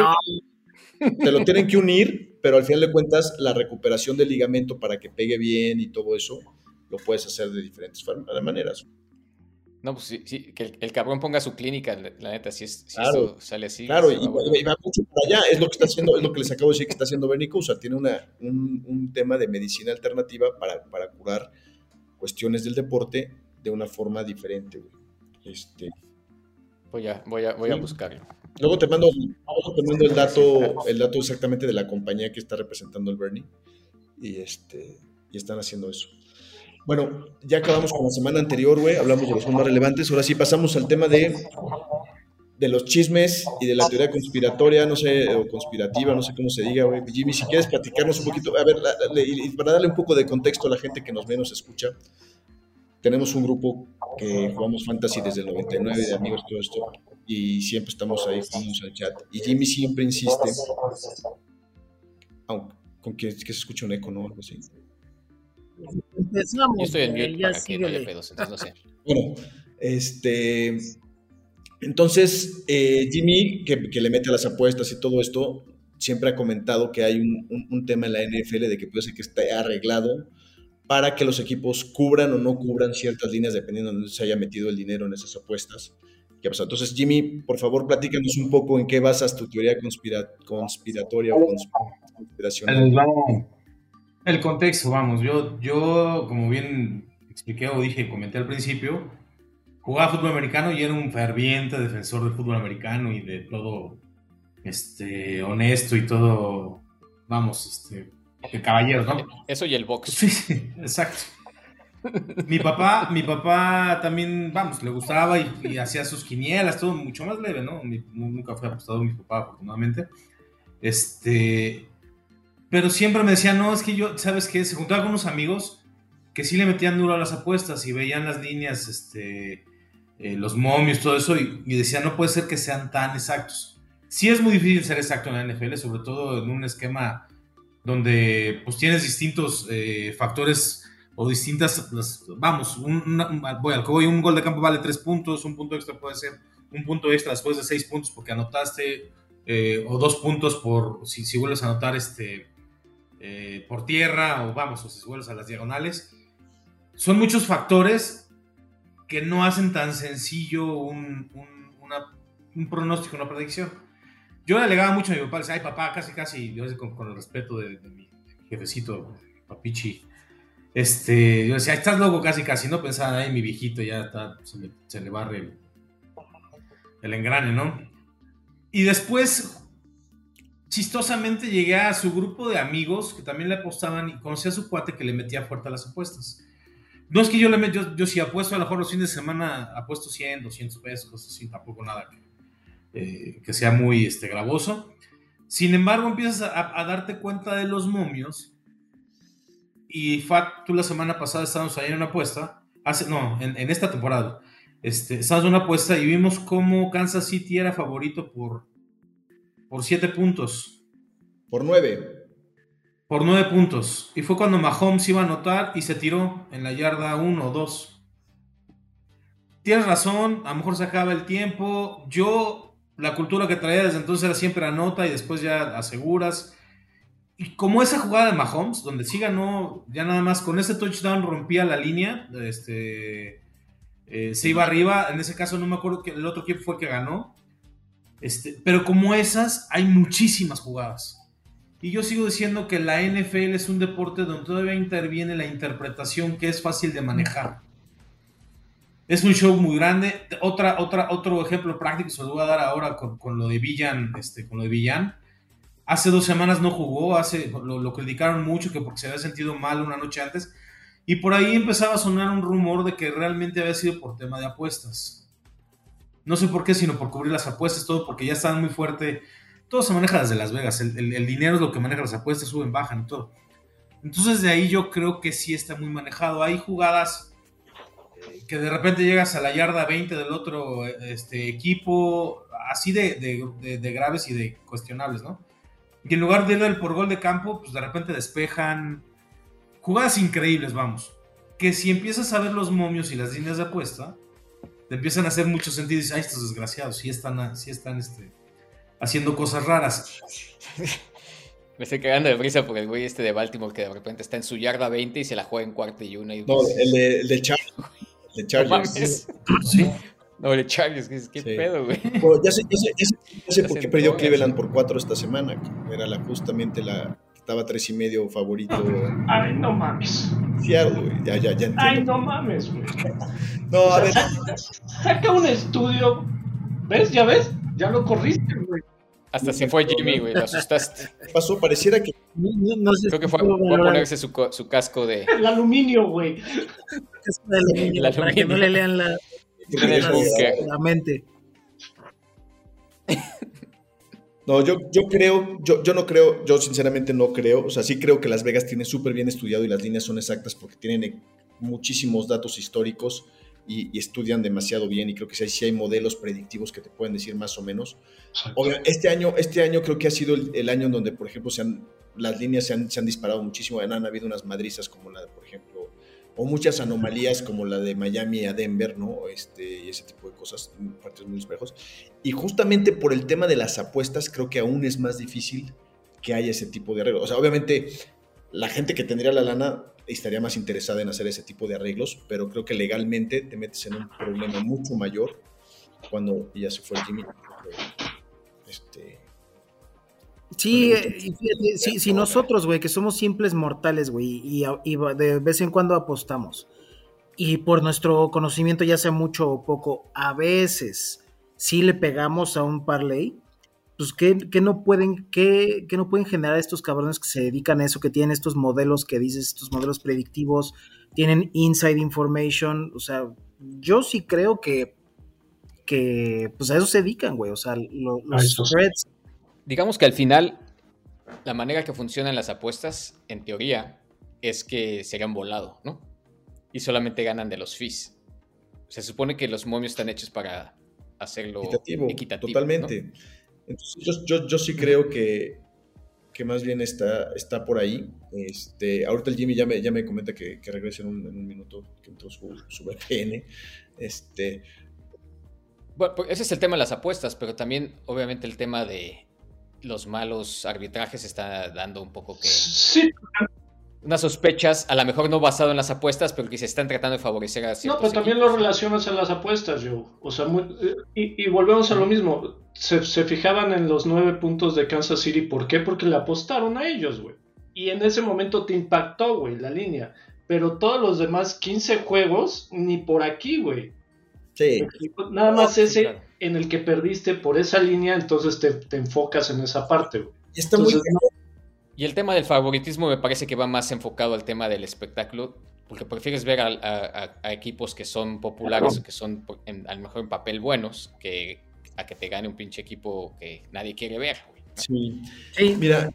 Te lo tienen que unir, pero al final de cuentas, la recuperación del ligamento para que pegue bien y todo eso, lo puedes hacer de diferentes maneras.
No, pues sí, sí que el, cabrón ponga su clínica, la neta, si, es, claro, sale así.
Claro, y, va, mucho para allá, es lo que está haciendo, es lo que les acabo de decir que está haciendo Bernie Kousa, tiene una, un, un, tema de medicina alternativa para, para, curar cuestiones del deporte de una forma diferente, güey. Este.
Voy a, voy a, voy a buscarlo.
Luego te mando, te mando el dato, el dato exactamente de la compañía que está representando el Bernie. Y este, y están haciendo eso. Bueno, ya acabamos con la semana anterior, güey. Hablamos de los más relevantes. Ahora sí pasamos al tema de, de los chismes y de la teoría conspiratoria, no sé, o conspirativa, no sé cómo se diga, güey. Jimmy, si quieres platicarnos un poquito, a ver, para darle un poco de contexto a la gente que nos menos escucha, tenemos un grupo que jugamos fantasy desde el 99 de amigos, todo esto, y siempre estamos ahí, jugamos al chat. Y Jimmy siempre insiste, aunque, con que, que se escuche un eco, ¿no? Algo así.
Empezamos.
Yo estoy en mute para que no haya pedos, entonces no sé.
Bueno, este. Entonces, eh, Jimmy, que, que, le mete a las apuestas y todo esto, siempre ha comentado que hay un, un, tema en la NFL de que puede ser que esté arreglado para que los equipos cubran o no cubran ciertas líneas dependiendo de dónde se haya metido el dinero en esas apuestas. ¿Qué pasa? Entonces, Jimmy, por favor, platícanos un poco en qué basas tu teoría conspira conspiratoria o conspiracional
el contexto, vamos, yo, yo, como bien expliqué o dije, comenté al principio, jugaba fútbol americano y era un ferviente defensor del fútbol americano y de todo, este, honesto y todo, vamos, este, de caballeros, ¿no?
Eso y el box.
Sí, sí, exacto. Mi papá, mi papá también, vamos, le gustaba y, hacía sus quinielas, todo mucho más leve, ¿no? nunca fue apostado mi papá, afortunadamente. Este, pero siempre me decía, no, es que yo, ¿sabes qué? Se juntaba con unos amigos que sí le metían duro a las apuestas y veían las líneas, este, eh, los momios, todo eso, y, y decían, no puede ser que sean tan exactos. Sí es muy difícil ser exacto en la NFL, sobre todo en un esquema donde pues tienes distintos eh, factores o distintas, vamos, un, voy al y un gol de campo vale tres puntos, un punto extra puede ser un punto extra después de seis puntos porque anotaste, eh, o dos puntos por si, vuelves a anotar este, eh, por tierra o vamos, o si vuelves a las diagonales. Son muchos factores que no hacen tan sencillo un, pronóstico, una predicción. Yo le alegaba mucho a mi papá, decía, ay papá, casi, casi, yo con, el respeto de, mi, jefecito, papichi, este, yo decía, estás loco casi, casi, no pensaba, ay, mi viejito ya está, se, le barre el, el engrane, ¿no? Y después chistosamente llegué a su grupo de amigos que también le apostaban y conocí a su cuate que le metía fuerte a las apuestas. No es que yo le meto, yo, yo si apuesto a lo mejor los fines de semana, apuesto 100, 200 pesos, cosas así, tampoco nada que, eh, que sea muy este, gravoso. Sin embargo, empiezas a, darte cuenta de los momios. Y Fat, tú la semana pasada estábamos ahí en una apuesta, hace, no, en, en esta temporada, este, estábamos en una apuesta y vimos cómo Kansas City era favorito por por 7 puntos.
Por 9.
Por 9 puntos. Y fue cuando Mahomes iba a anotar y se tiró en la yarda 1 o 2. Tienes razón, a lo mejor se acaba el tiempo. Yo, la cultura que traía desde entonces era siempre anota y después ya aseguras. Y como esa jugada de Mahomes, donde sí ganó, ya nada más con ese touchdown rompía la línea, este, eh, se iba arriba. En ese caso no me acuerdo que el otro equipo fue el que ganó. Este, pero como esas, hay muchísimas jugadas. Y yo sigo diciendo que la NFL es un deporte donde todavía interviene la interpretación que es fácil de manejar. Es un show muy grande. Otra, otra, otro ejemplo práctico se lo voy a dar ahora con, lo de Villan, este, con lo de Villan. Hace dos semanas no jugó, hace, lo, criticaron mucho que porque se había sentido mal una noche antes. Y por ahí empezaba a sonar un rumor de que realmente había sido por tema de apuestas. No sé por qué, sino por cubrir las apuestas, todo porque ya están muy fuerte. Todo se maneja desde Las Vegas. El, dinero es lo que maneja las apuestas, suben, bajan y todo. Entonces de ahí yo creo que sí está muy manejado. Hay jugadas que de repente llegas a la yarda 20 del otro este, equipo, así de, de, graves y de cuestionables, ¿no? Y en lugar de ir por gol de campo, pues de repente despejan. Jugadas increíbles, vamos. Que si empiezas a ver los momios y las líneas de apuesta, te empiezan a hacer mucho sentido y dices, ay, estos desgraciados, sí están, sí están este, haciendo cosas raras.
Me estoy cagando de risa porque el güey este de Baltimore que de repente está en su yarda 20 y se la juega en cuarto y una. Y
no, el de, el de Chargers. El de Chargers.
sí. No, el Chargers, ¿qué, pedo, güey?
ya sé, ya sé, por qué perdió Cleveland por cuatro esta semana. Era la, justamente la. Estaba tres y medio favorito.
Ay, no mames.
Seattle, güey. Ya, ya, ya
entiendo. Ay, no mames, güey.
No, a ver.
saca un estudio. ¿Ves? ¿Ya ves? Ya lo corriste, güey.
Hasta se fue Jimmy, güey, lo asustaste.
¿Qué pasó? Pareciera que.
No, sé Creo que fue, a ponerse su, su, casco de.
El aluminio, güey.
El aluminio, para que no le lean la, la, mente.
No, yo, yo creo, yo, yo no creo, yo sinceramente no creo, o sea, sí creo que Las Vegas tiene súper bien estudiado y las líneas son exactas porque tienen muchísimos datos históricos y, estudian demasiado bien y creo que sí, hay modelos predictivos que te pueden decir más o menos. este, año, este año creo que ha sido el, año en donde, por ejemplo, se han, las líneas se han, se han, disparado muchísimo, han, habido unas madrizas como la o muchas anomalías como la de Miami a Denver, ¿no? Este, y ese tipo de cosas, partidos muy espejos. Y justamente por el tema de las apuestas, creo que aún es más difícil que haya ese tipo de arreglo. O sea, obviamente la gente que tendría la lana estaría más interesada en hacer ese tipo de arreglos, pero creo que legalmente te metes en un problema mucho mayor cuando ya se fue Jimmy. Este,
sí, si nosotros, güey, que somos simples mortales, güey, y, y, de vez en cuando apostamos, y por nuestro conocimiento, ya sea mucho o poco, a veces sí le pegamos a un parlay, pues ¿qué, no pueden, qué, no pueden generar estos cabrones que se dedican a eso, que tienen estos modelos que dices, estos modelos predictivos, tienen inside information, o sea, yo sí creo que, que pues a eso se dedican, güey, o sea, los threads.
Digamos que al final, la manera que funcionan las apuestas, en teoría, es que se hagan volado, ¿no? Y solamente ganan de los fees. Se supone que los momios están hechos para hacerlo equitativo.
totalmente. Entonces, yo, yo, sí creo que, que, más bien está, está por ahí. Este, ahorita el Jimmy ya me, ya me comenta que, que regrese en un, minuto, que entró su, su VPN. Este,
bueno, pues ese es el tema de las apuestas, pero también obviamente el tema de los malos arbitrajes está dando un poco que...
Sí,
unas sospechas, a lo mejor no basado en las apuestas, pero que se están tratando de favorecer a
No, pero también lo relacionas a las apuestas, yo. O sea, eh, y, volvemos a lo mismo. Se, fijaban en los nueve puntos de Kansas City. ¿Por qué? Porque le apostaron a ellos, güey. Y en ese momento te impactó, güey, la línea. Pero todos los demás 15 juegos, ni por aquí, güey.
Sí.
Nada más ese en el que perdiste por esa línea, entonces te, enfocas en esa parte, güey.
Está muy
y el tema del favoritismo me parece que va más enfocado al tema del espectáculo, porque prefieres ver a, equipos que son populares, que son a lo mejor en papel buenos, que a que te gane un pinche equipo que nadie quiere ver.
Sí. sí. Mira.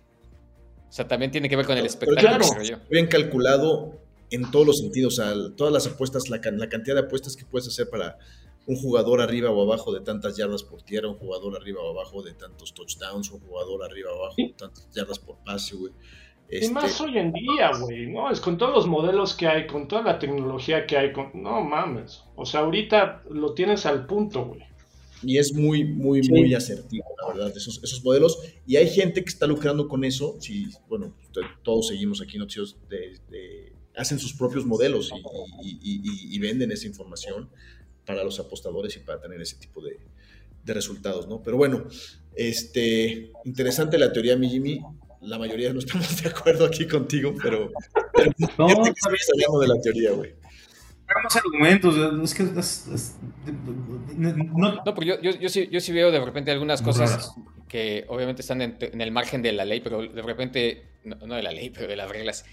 O sea, también tiene que ver con el espectáculo.
Claro, bien calculado en todos los sentidos, o sea, todas las apuestas, la, la cantidad de apuestas que puedes hacer para un jugador arriba o abajo de tantas yardas por tierra, un jugador arriba o abajo de tantos touchdowns, un jugador arriba o abajo de tantas yardas por pase, güey.
Y más este, hoy en día, güey, ¿no? Es con todos los modelos que hay, con toda la tecnología que hay, con... no mames. O sea, ahorita lo tienes al punto, güey.
Y es muy, muy, muy asertivo, la verdad, esos, esos modelos. Y hay gente que está lucrando con eso. Si, bueno, todos seguimos aquí noticias de, hacen sus propios modelos y, y, venden esa información para los apostadores y para tener ese tipo de, resultados, ¿no? Pero bueno, este, interesante la teoría, mi Jimmy. La mayoría no estamos de acuerdo aquí contigo, pero, no, hablando de la teoría, güey.
Hagamos argumentos, es que
no, no, porque yo, yo, sí, yo sí veo de repente algunas cosas que obviamente están en, el margen de la ley, pero de repente, no, no, de la ley, pero de las reglas.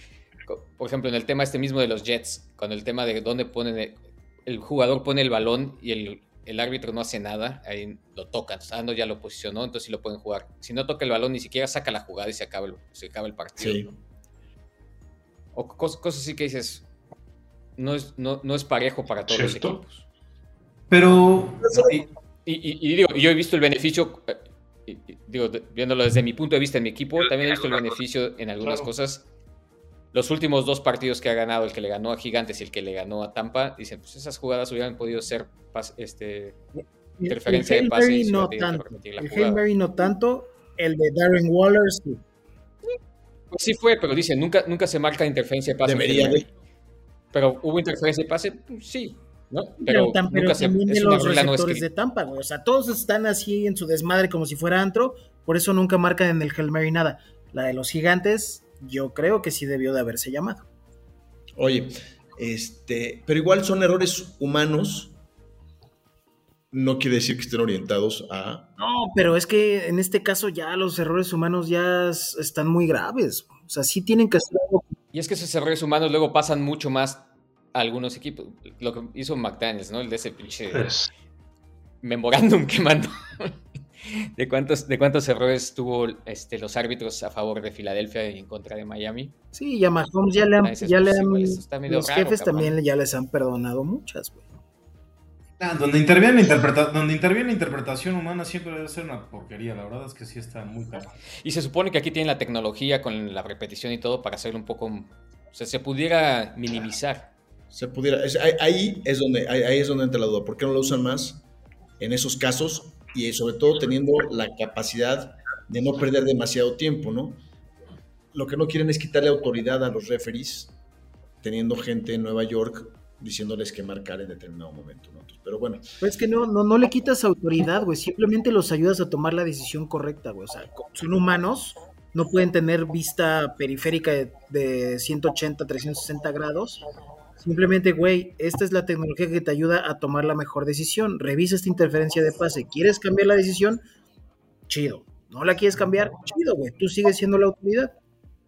Por ejemplo, en el tema este mismo de los Jets, con el tema de dónde ponen el jugador pone el balón y el, árbitro no hace nada, ahí lo tocan. Ah, no, ya lo posicionó, entonces sí lo pueden jugar. Si no toca el balón, ni siquiera saca la jugada y se acaba el, se acaba el partido. O cosas, así que dices, no es, no, es parejo para todos los equipos.
Pero.
Y, digo, yo he visto el beneficio, eh, digo, viéndolo desde mi punto de vista en mi equipo, también he visto el beneficio en algunas cosas. Los últimos dos partidos que ha ganado, el que le ganó a Gigantes y el que le ganó a Tampa, dicen, pues esas jugadas hubieran podido ser este, interferencia de pase.
no tanto. El no tanto, el de Darren Waller sí.
Pues sí fue, pero dicen, nunca, nunca se marca interferencia de pase.
Debería,
Pero hubo interferencia de pase, sí. ¿no?
Pero, nunca se, también de los receptores de Tampa, güey. O sea, todos están así en su desmadre como si fuera antro, por eso nunca marcan en el Hail Mary nada. La de los gigantes, yo creo que sí debió de haberse llamado.
Oye, este, pero igual son errores humanos no quiere decir que estén orientados a...
No, pero es que en este caso ya los errores humanos ya están muy graves. O sea, sí tienen que ser algo.
Y es que esos errores humanos luego pasan mucho más a algunos equipos. Lo que hizo McDaniels, ¿no? El de ese pinche memorándum que mandó. De, cuántos, ¿De cuántos errores tuvo este, los árbitros a favor de Filadelfia y en contra de Miami?
Sí, ya Mahomes ya le han... Ya le han los jefes también ya les han perdonado muchas, güey.
Ah, donde interviene, interpreta donde interviene la interpretación humana siempre debe ser una porquería. La verdad es que sí está muy caro.
Y se supone que aquí tienen la tecnología con la repetición y todo para hacer un poco. O sea, se pudiera minimizar.
Se pudiera. ahí, es donde, ahí, es donde entra la duda. ¿Por qué no lo usan más en esos casos? Y sobre todo teniendo la capacidad de no perder demasiado tiempo, ¿no? Lo que no quieren es quitarle autoridad a los referees, teniendo gente en Nueva York diciéndoles que marcar en determinado momento, ¿no? Pero bueno.
Pues que no, no, no le quitas autoridad, güey, simplemente los ayudas a tomar la decisión correcta, güey. O sea, son humanos, no pueden tener vista periférica de, 180, 360 grados. Simplemente, güey, esta es la tecnología que te ayuda a tomar la mejor decisión. Revisa esta interferencia de pase. ¿Quieres cambiar la decisión? Chido. ¿No la quieres cambiar? Chido, güey. Tú sigues siendo la autoridad.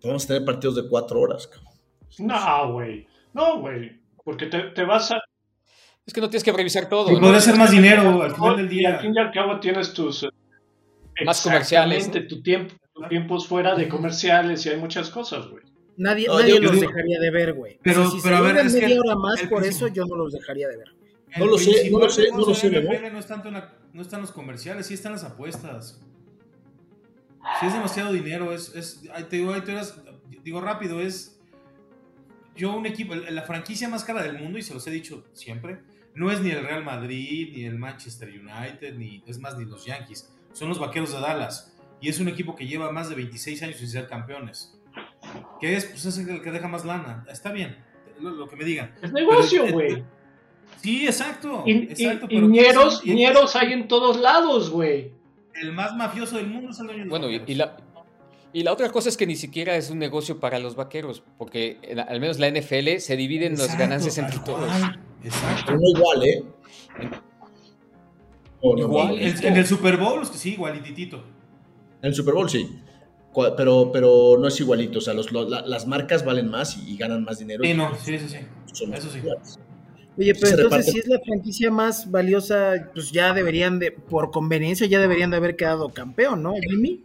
Vamos a tener partidos de cuatro horas, cabrón.
No, güey. No, güey. Porque te, vas a.
Es que no tienes que revisar todo.
Y ¿no? ser más dinero al final del día.
Y al fin y al cabo tienes tus.
Más comerciales.
Tu tiempo, tu tiempo es fuera de comerciales y hay muchas cosas, güey.
Nadie, nadie los dejaría de ver, güey. Pero, si pero se a ver, es media hora más, por eso yo no los dejaría de ver.
No lo sé, no lo sé, no lo sé.
No, es tanto no están los comerciales, sí están las apuestas. Si es demasiado dinero, es, es te digo, te digo rápido, es yo un equipo, la franquicia más cara del mundo, y se los he dicho siempre, no es ni el Real Madrid, ni el Manchester United, ni es más, ni los Yankees. Son los Vaqueros de Dallas. Y es un equipo que lleva más de 26 años sin ser campeones. ¿Qué es? Pues es el que deja más lana. Está bien, lo, que me digan.
Es negocio, güey.
Sí, exacto.
Y, exacto, ñeros, hay en todos lados, güey.
El más mafioso del mundo es el dueño de
Bueno, y la, y la otra cosa es que ni siquiera es un negocio para los vaqueros, porque al menos la NFL se dividen las ganancias entre todos.
exacto. No igual, ¿eh?
igual. en, el Super Bowl, sí, igualititito.
En el Super Bowl, sí. Pero, pero no es igualito. O sea, los, las marcas valen más y, ganan más dinero.
Sí, no, sí, sí, sí. Eso sí.
Oye, pero entonces si es la franquicia más valiosa, pues ya deberían de, por conveniencia, ya deberían de haber quedado campeón, ¿no, Jimmy?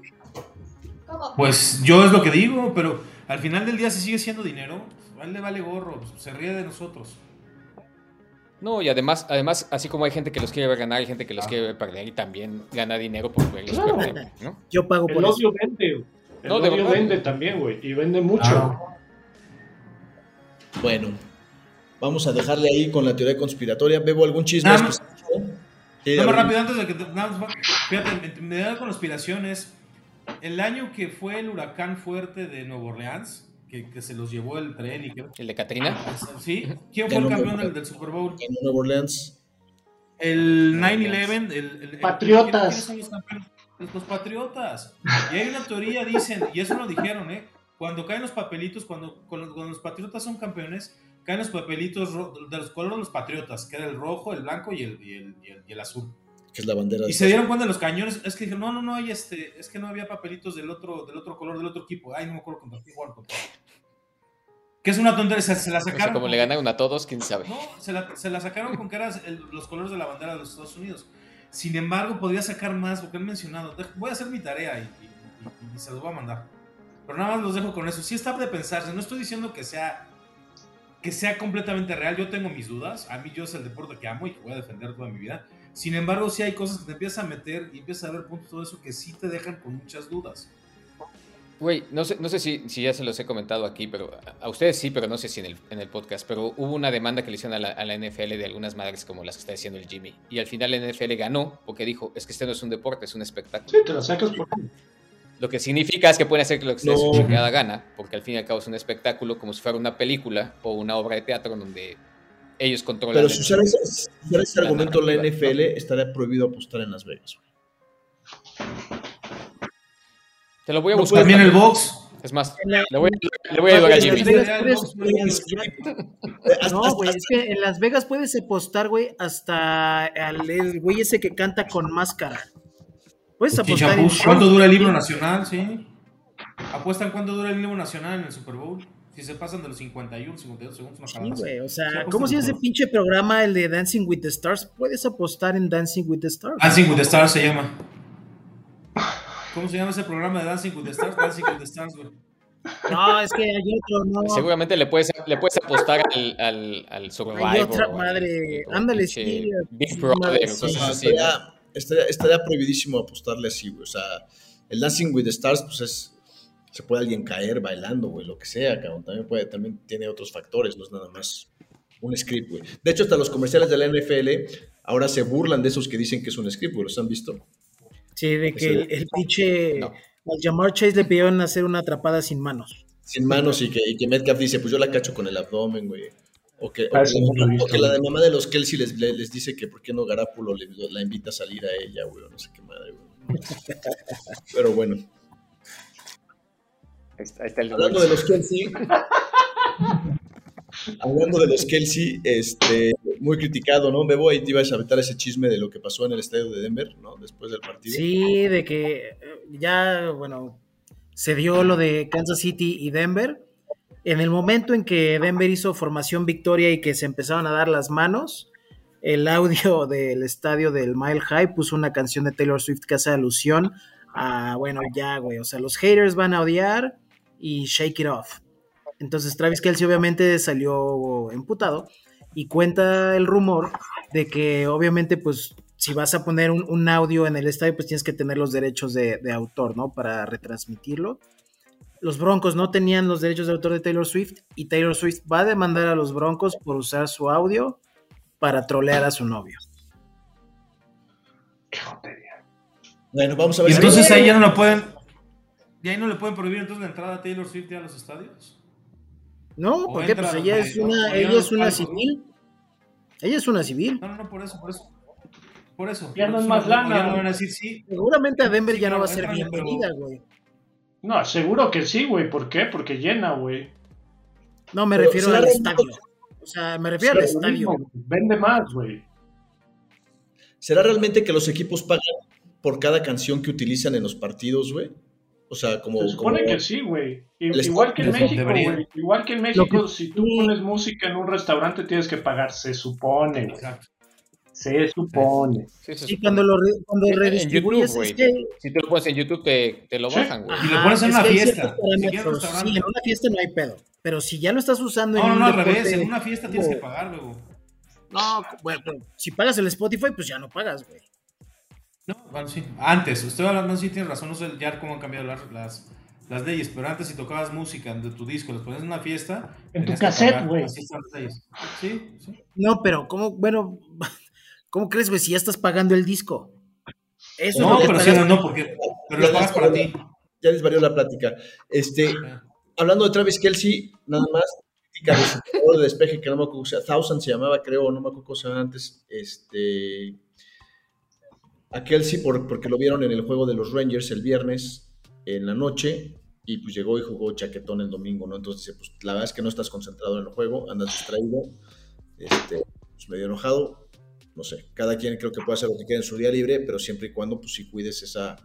Pues yo es lo que digo, pero al final del día si sigue siendo dinero, pues, le vale gorro, pues, se ríe de nosotros.
No, y además, además, así como hay gente que los quiere ver ganar, hay gente que los quiere ver perder y también gana dinero por verlos perder, ¿no?
Yo pago por
el odio vende, el odio vende también, güey, y vende mucho.
Bueno, vamos a dejarle ahí con la teoría conspiratoria. ¿Bebo algún chisme?
Nada más, rápido, antes de que... fíjate, me da conspiraciones el año que fue el huracán fuerte de Nueva Orleans, que, se los llevó el tren y que...
¿El de Katrina?
Sí. ¿Quién fue el campeón del, Super Bowl?
En Nueva Orleans.
El 9-11. El,
Patriotas.
Los, Patriotas. Y hay una teoría, dicen, y eso lo dijeron, ¿eh? Cuando caen los papelitos, cuando, cuando los Patriotas son campeones, caen los papelitos de los colores de los Patriotas, que era el rojo, el blanco y el, y el azul
es la bandera.
Y se dieron cuenta de los cañones, es que dijeron, no, no, no, hay este, es que no había papelitos del otro, del otro color del otro equipo. Ay, no me acuerdo contra quién jugaron contra. Que es una tontería, se, la sacaron.
como le ganaron a todos, quién sabe.
No, se la, se la sacaron con que eran los colores de la bandera de los Estados Unidos. Sin embargo, podría sacar más, porque han mencionado. Voy a hacer mi tarea y, y, se los voy a mandar. Pero nada más los dejo con eso. Sí está de pensarse, no estoy diciendo que sea que sea completamente real. Yo tengo mis dudas. A mí yo es el deporte que amo y que voy a defender toda mi vida. Sin embargo, sí hay cosas que te empiezas a meter y empiezas a ver puntos todo eso que sí te dejan con muchas dudas.
Güey, no sé, no sé si, si, ya se los he comentado aquí, pero a ustedes sí, pero no sé si en el, en el podcast, pero hubo una demanda que le hicieron a la, a la, NFL de algunas madres como las que está diciendo el Jimmy. Y al final la NFL ganó porque dijo, es que este no es un deporte, es un espectáculo.
Sí, te lo sacas por...
Lo que significa es que pueden hacer lo que ustedes no. su chingada gana, porque al fin y al cabo es un espectáculo como si fuera una película o una obra de teatro donde ellos controlan.
Pero si usar ese, si usar ese argumento la NFL, estaría prohibido apostar en Las Vegas.
Te lo voy a
no
buscar.
También el box.
Es más, le voy, le voy a ayudar a Jimmy.
No, güey, es que en Las Vegas puedes apostar, güey, hasta al el güey ese que canta con máscara. Puedes apostar.
En ¿Cuánto dura el libro nacional? Sí. Apuestan cuánto dura el libro nacional en el Super Bowl. Si se pasan de los 51, 52 segundos, una
Sí, güey, o sea, ¿cómo si ese pinche programa, el de Dancing with the Stars? Puedes apostar en Dancing with the Stars.
Dancing with the Stars se llama. ¿Cómo se llama ese programa de Dancing with the Stars? Dancing with the Stars, güey.
No, es que hay otro, no.
Seguramente le puedes, le puedes apostar al, al, al Survivor.
Hay otra madre. Ándale, sí.
Big Brother,
Sí,
cosas así.
estaría, estaría, estaría prohibidísimo apostarle así, güey. O sea, el Dancing with the Stars, pues es. Se puede alguien caer bailando, güey, lo que sea, cabrón. También, puede, también tiene otros factores, no es nada más un script, güey. De hecho, hasta los comerciales de la NFL ahora se burlan de esos que dicen que es un script, güey. ¿Los han visto?
Sí, de que el, el pinche. No. Al Jamar Chase le pidieron hacer una atrapada sin manos.
Sin manos y que, y que Metcalf dice, pues yo la cacho con el abdomen, güey. O que, o que, o que la de mamá de los Kelsey les, les dice que por qué no Garápulo le, la invita a salir a ella, güey, o no sé qué madre, güey. Pero bueno.
Ahí está, ahí está el
Hablando de los Kelsey. hablando de los Kelsey, este, muy criticado, ¿no? Bebo, ahí te ibas a aventar ese chisme de lo que pasó en el estadio de Denver, ¿no? Después del partido.
Sí, de que ya, bueno, se dio lo de Kansas City y Denver. En el momento en que Denver hizo formación victoria y que se empezaron a dar las manos, el audio del estadio del Mile High puso una canción de Taylor Swift que hace alusión a, bueno, ya, güey, o sea, los haters van a odiar y shake it off. Entonces Travis Kelsey obviamente salió emputado y cuenta el rumor de que obviamente pues si vas a poner un, un audio en el estadio pues tienes que tener los derechos de, de, autor, ¿no? Para retransmitirlo. Los Broncos no tenían los derechos de autor de Taylor Swift y Taylor Swift va a demandar a los Broncos por usar su audio para trolear a su novio.
Qué jotería.
Bueno, vamos a ver.
Y entonces ahí ya no lo pueden... ¿Y ahí no le pueden prohibir entonces la entrada a Taylor Swift ya a los estadios?
No, porque pues ella es una, ella es una civil. Ella es una civil.
No, no, no, por eso, por eso. Por eso.
Ya
por
no es más lana.
Ya no van a decir sí.
Seguramente a Denver
Sí,
ya no va a ser bienvenida, güey.
No, seguro que sí, güey. ¿Por qué? Porque llena, güey.
No, me
Pero
refiero al estadio. O sea, me refiero al estadio.
mismo, Vende más, güey.
¿Será realmente que los equipos pagan por cada canción que utilizan en los partidos, güey? O sea, como.
Se supone
como-
que sí, güey. Igual que en México, güey. Igual que en México,
que-
si tú pones música en un restaurante tienes que pagar. Se supone, güey.
Exacto.
Se supone.
Sí, se
Sí,
supone.
cuando lo re- cuando redistribuyes
YouTube,
es
güey.
que
Si tú lo pones en YouTube, te, te lo bajan, güey.
Y
Ajá,
pones en una fiesta. Si.
Sí, en una fiesta no hay pedo. Pero si ya lo estás usando en
No, no, no, al revés. En una fiesta tienes que pagar luego.
No, bueno, pero si pagas el Spotify, pues ya no pagas, güey.
No, bueno, sí. Antes, estoy hablando, sí tienes razón, no sé ya cómo han cambiado las, las, las leyes, pero antes si tocabas música de tu disco, los ponías en una fiesta.
En tu cassette, güey.
Así están las leyes. Sí, sí.
No, pero ¿cómo, bueno, ¿cómo crees, güey, si ya estás pagando el disco? Eso es
No,
lo que
pero sí, no, no, porque pero lo pagas para ti.
Ya les varió la plática. Este, hablando de Travis Kelsey, nada más, crítica de su jugador de despeje, que no me acuerdo, o sea, Thousand se llamaba, creo, no me acuerdo cómo se llamaba antes, este, a Kelsey por, porque lo vieron en el juego de los Rangers el viernes en la noche y pues llegó y jugó chaquetón el domingo, ¿no? Entonces, dice, pues la verdad es que no estás concentrado en el juego, andas distraído, este, pues medio enojado, no sé, cada quien creo que puede hacer lo que quiera en su día libre, pero siempre y cuando pues sí cuides esa,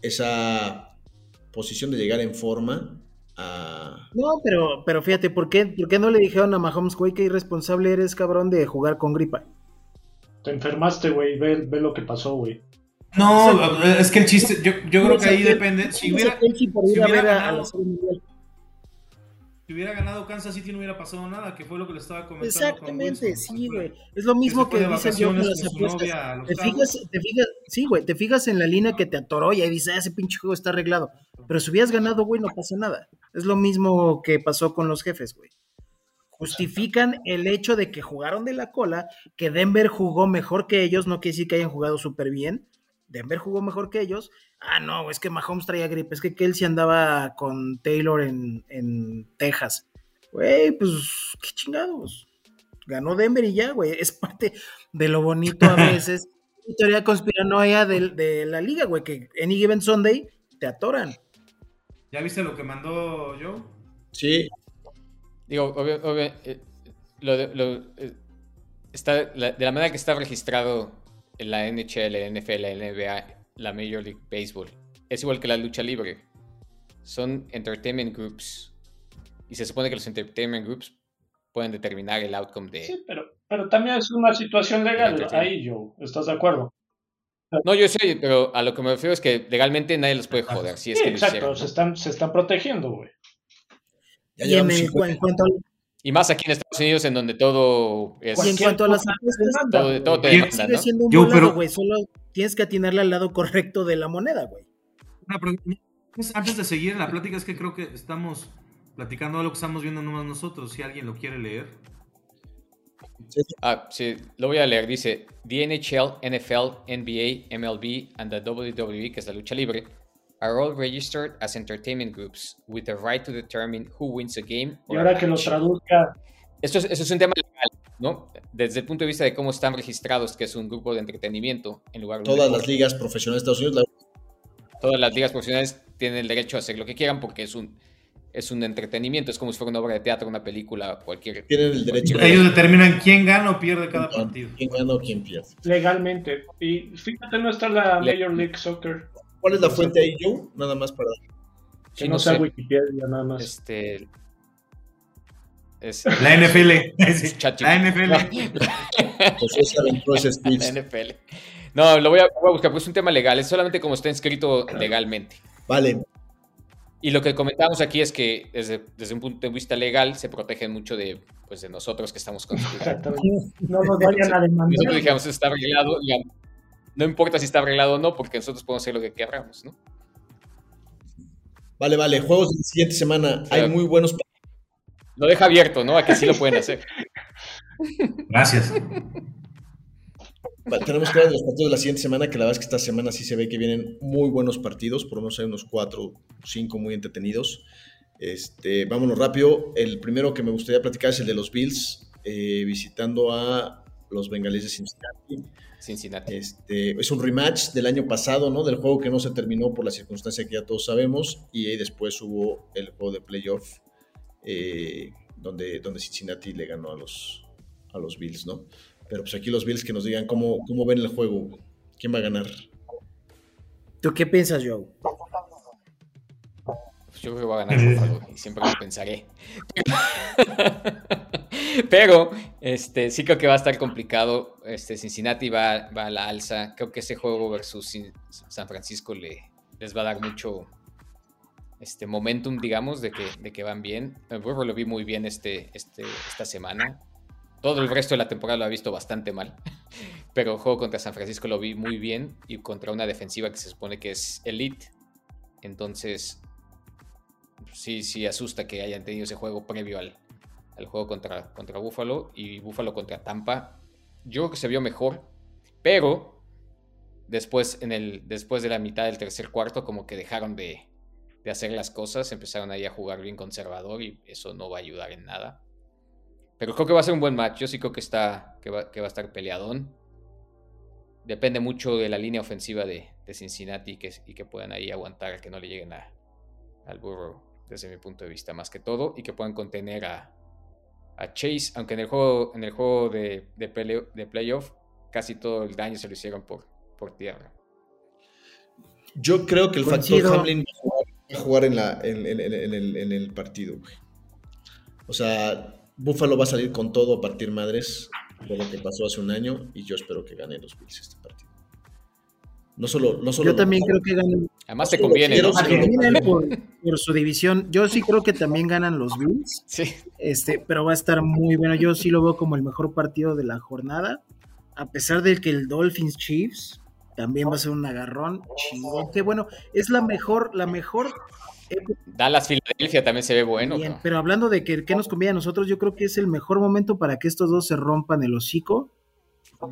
esa posición de llegar en forma a...
No, pero, pero fíjate, ¿por qué, ¿por qué no le dijeron a Mahomes, güey, que irresponsable eres, cabrón, de jugar con gripa?
Te enfermaste, güey. Ve, ve lo que pasó, güey.
No, es que el chiste, yo, yo creo que ahí depende. Si
¿Cómo se
hubiera, si hubiera ganado- si hubiera ganado Kansas City no hubiera pasado nada, que fue lo que le estaba comentando.
Exactamente, sí, güey. Es lo mismo que, dice yo con las apuestas. Te fijas, te fijas, sí, güey, te fijas en la línea que te atoró y ahí dice, ah, ese pinche juego está arreglado. Pero si hubieras ganado, güey, no pasa nada. Es lo mismo que pasó con los jefes, güey. Justifican el hecho de que jugaron de la cola, que Denver jugó mejor que ellos, no quiere decir que hayan jugado súper bien. Denver jugó mejor que ellos, ah, no, es que Mahomes traía gripe, es que Kelsey andaba con Taylor en, en Texas. Güey, pues, qué chingados. Ganó Denver y ya, güey. Es parte de lo bonito a veces. teoría conspiranoia de, de la liga, güey, que Any Given Sunday te atoran.
¿Ya viste lo que mandó Joe?
Sí.
Digo, obvio, eh, lo, eh, está, de la manera que está registrado en la NHL, la NFL, la NBA la Major League Baseball. Es igual que la lucha libre. Son entertainment groups. Y se supone que los entertainment groups pueden determinar el outcome de...
Sí, pero, pero también es una situación legal ahí, yo. ¿Estás de acuerdo?
No, yo sé, pero a lo que me refiero es que legalmente nadie los puede joder. Si es sí,
exacto, se, están, se están protegiendo, güey.
Y en, en, cuanto
y más aquí en Estados Unidos, en donde todo es.
Y en cuanto a las apuestas, todo, todo te demanda, sigue siendo un volado, güey. Solo tienes que atinarle al lado correcto de la moneda, güey.
Antes de seguir en la plática, es que creo que estamos platicando de lo que estamos viendo nomás nosotros. Si alguien lo quiere leer.
Ah, sí, lo voy a leer. Dice: The NHL, NFL, NBA, MLB and the WWE, que es la lucha libre, are all registered as entertainment groups with the right to determine who wins a game.
Y ahora que lo traduzca.
Esto es, es un tema legal, ¿no? Desde el punto de vista de cómo están registrados, que es un grupo de entretenimiento en lugar de
Todas las ligas profesionales de Estados Unidos.
Todas las ligas profesionales tienen el derecho a hacer lo que quieran porque es un, es un entretenimiento, es como si fuera una obra de teatro, una película, cualquier.
Tienen el derecho.
Ellos determinan quién gana o pierde cada partido.
Quién gana o quién pierde.
Legalmente. Y fíjate, no está la Major League Soccer.
¿Cuál es la fuente ahí, Joe? Nada más para.
Que no, sea Wikipedia, nada más.
Este.
Es, la NFL. la NFL.
Pues
la NFL. No, lo voy a, buscar, pues es un tema legal, es solamente como está inscrito legalmente.
Vale.
Y lo que comentábamos aquí es que desde, desde un punto de vista legal se protegen mucho de, pues, de nosotros que estamos con
No nos vayan a demandar.
Nosotros dijimos, está arreglado, digamos, no importa si está arreglado o no, porque nosotros podemos hacer lo que queramos, ¿no?
Vale, vale. Juegos de la siguiente semana. Hay muy buenos.
Lo deja abierto, ¿no? A que sí lo pueden hacer.
Gracias.
tenemos que ver los partidos de la siguiente semana, que la verdad es que esta semana sí se ve que vienen muy buenos partidos, por lo menos hay unos cuatro, cinco muy entretenidos. Este, vámonos rápido. El primero que me gustaría platicar es el de los Bills, eh, visitando a los Bengalíes de Cincinnati.
Cincinnati.
Este, es un rematch del año pasado, ¿no? Del juego que no se terminó por la circunstancia que ya todos sabemos. Y después hubo el juego de playoff, eh, donde, donde Cincinnati le ganó a los, a los Bills, ¿no? Pero pues aquí los Bills que nos digan cómo, cómo ven el juego, quién va a ganar.
¿Tú qué piensas, Joe?
Yo creo que va a ganar Buffalo y siempre lo pensaré. Pero este, sí creo que va a estar complicado. Este, Cincinnati va, va a la alza. Creo que ese juego versus San Francisco le, les va a dar mucho este, momentum, digamos, de que, de que van bien. El Buffalo lo vi muy bien este, este, esta semana. Todo el resto de la temporada lo ha visto bastante mal. Pero el juego contra San Francisco lo vi muy bien y contra una defensiva que se supone que es elite. Entonces, sí, sí asusta que hayan tenido ese juego previo al, juego contra, contra Buffalo y Buffalo contra Tampa. Yo creo que se vio mejor, pero después, en el, después de la mitad del tercer cuarto, como que dejaron de, hacer las cosas, empezaron ahí a jugar bien conservador y eso no va a ayudar en nada. Pero creo que va a ser un buen match. Yo sí creo que, está, que, va, que a estar peleadón. Depende mucho de la línea ofensiva de, Cincinnati que, y que puedan ahí aguantar, que no le lleguen al burro desde mi punto de vista, más que todo, y que puedan contener a, Chase, aunque en el juego, en el juego de, de, playoff casi todo el daño se lo hicieron por, por tierra.
Yo creo que el factor Hamlin va a jugar en, la, en, el, partido. O sea, Buffalo va a salir con todo a partir madres de lo que pasó hace un año y yo espero que gane los Bills este partido. No solo, no solo
Yo también creo que ganan.
Además te conviene.
por, por su división. Yo sí creo que también ganan los Bills.
Sí.
Este, pero va a estar muy bueno. Yo sí lo veo como el mejor partido de la jornada. A pesar de que el Dolphins Chiefs también va a ser un agarrón chingón. Que bueno, es la mejor, la mejor época.
Dallas Filadelfia también se ve bueno.
bien, pero hablando de que, que nos conviene a nosotros, yo creo que es el mejor momento para que estos dos se rompan el hocico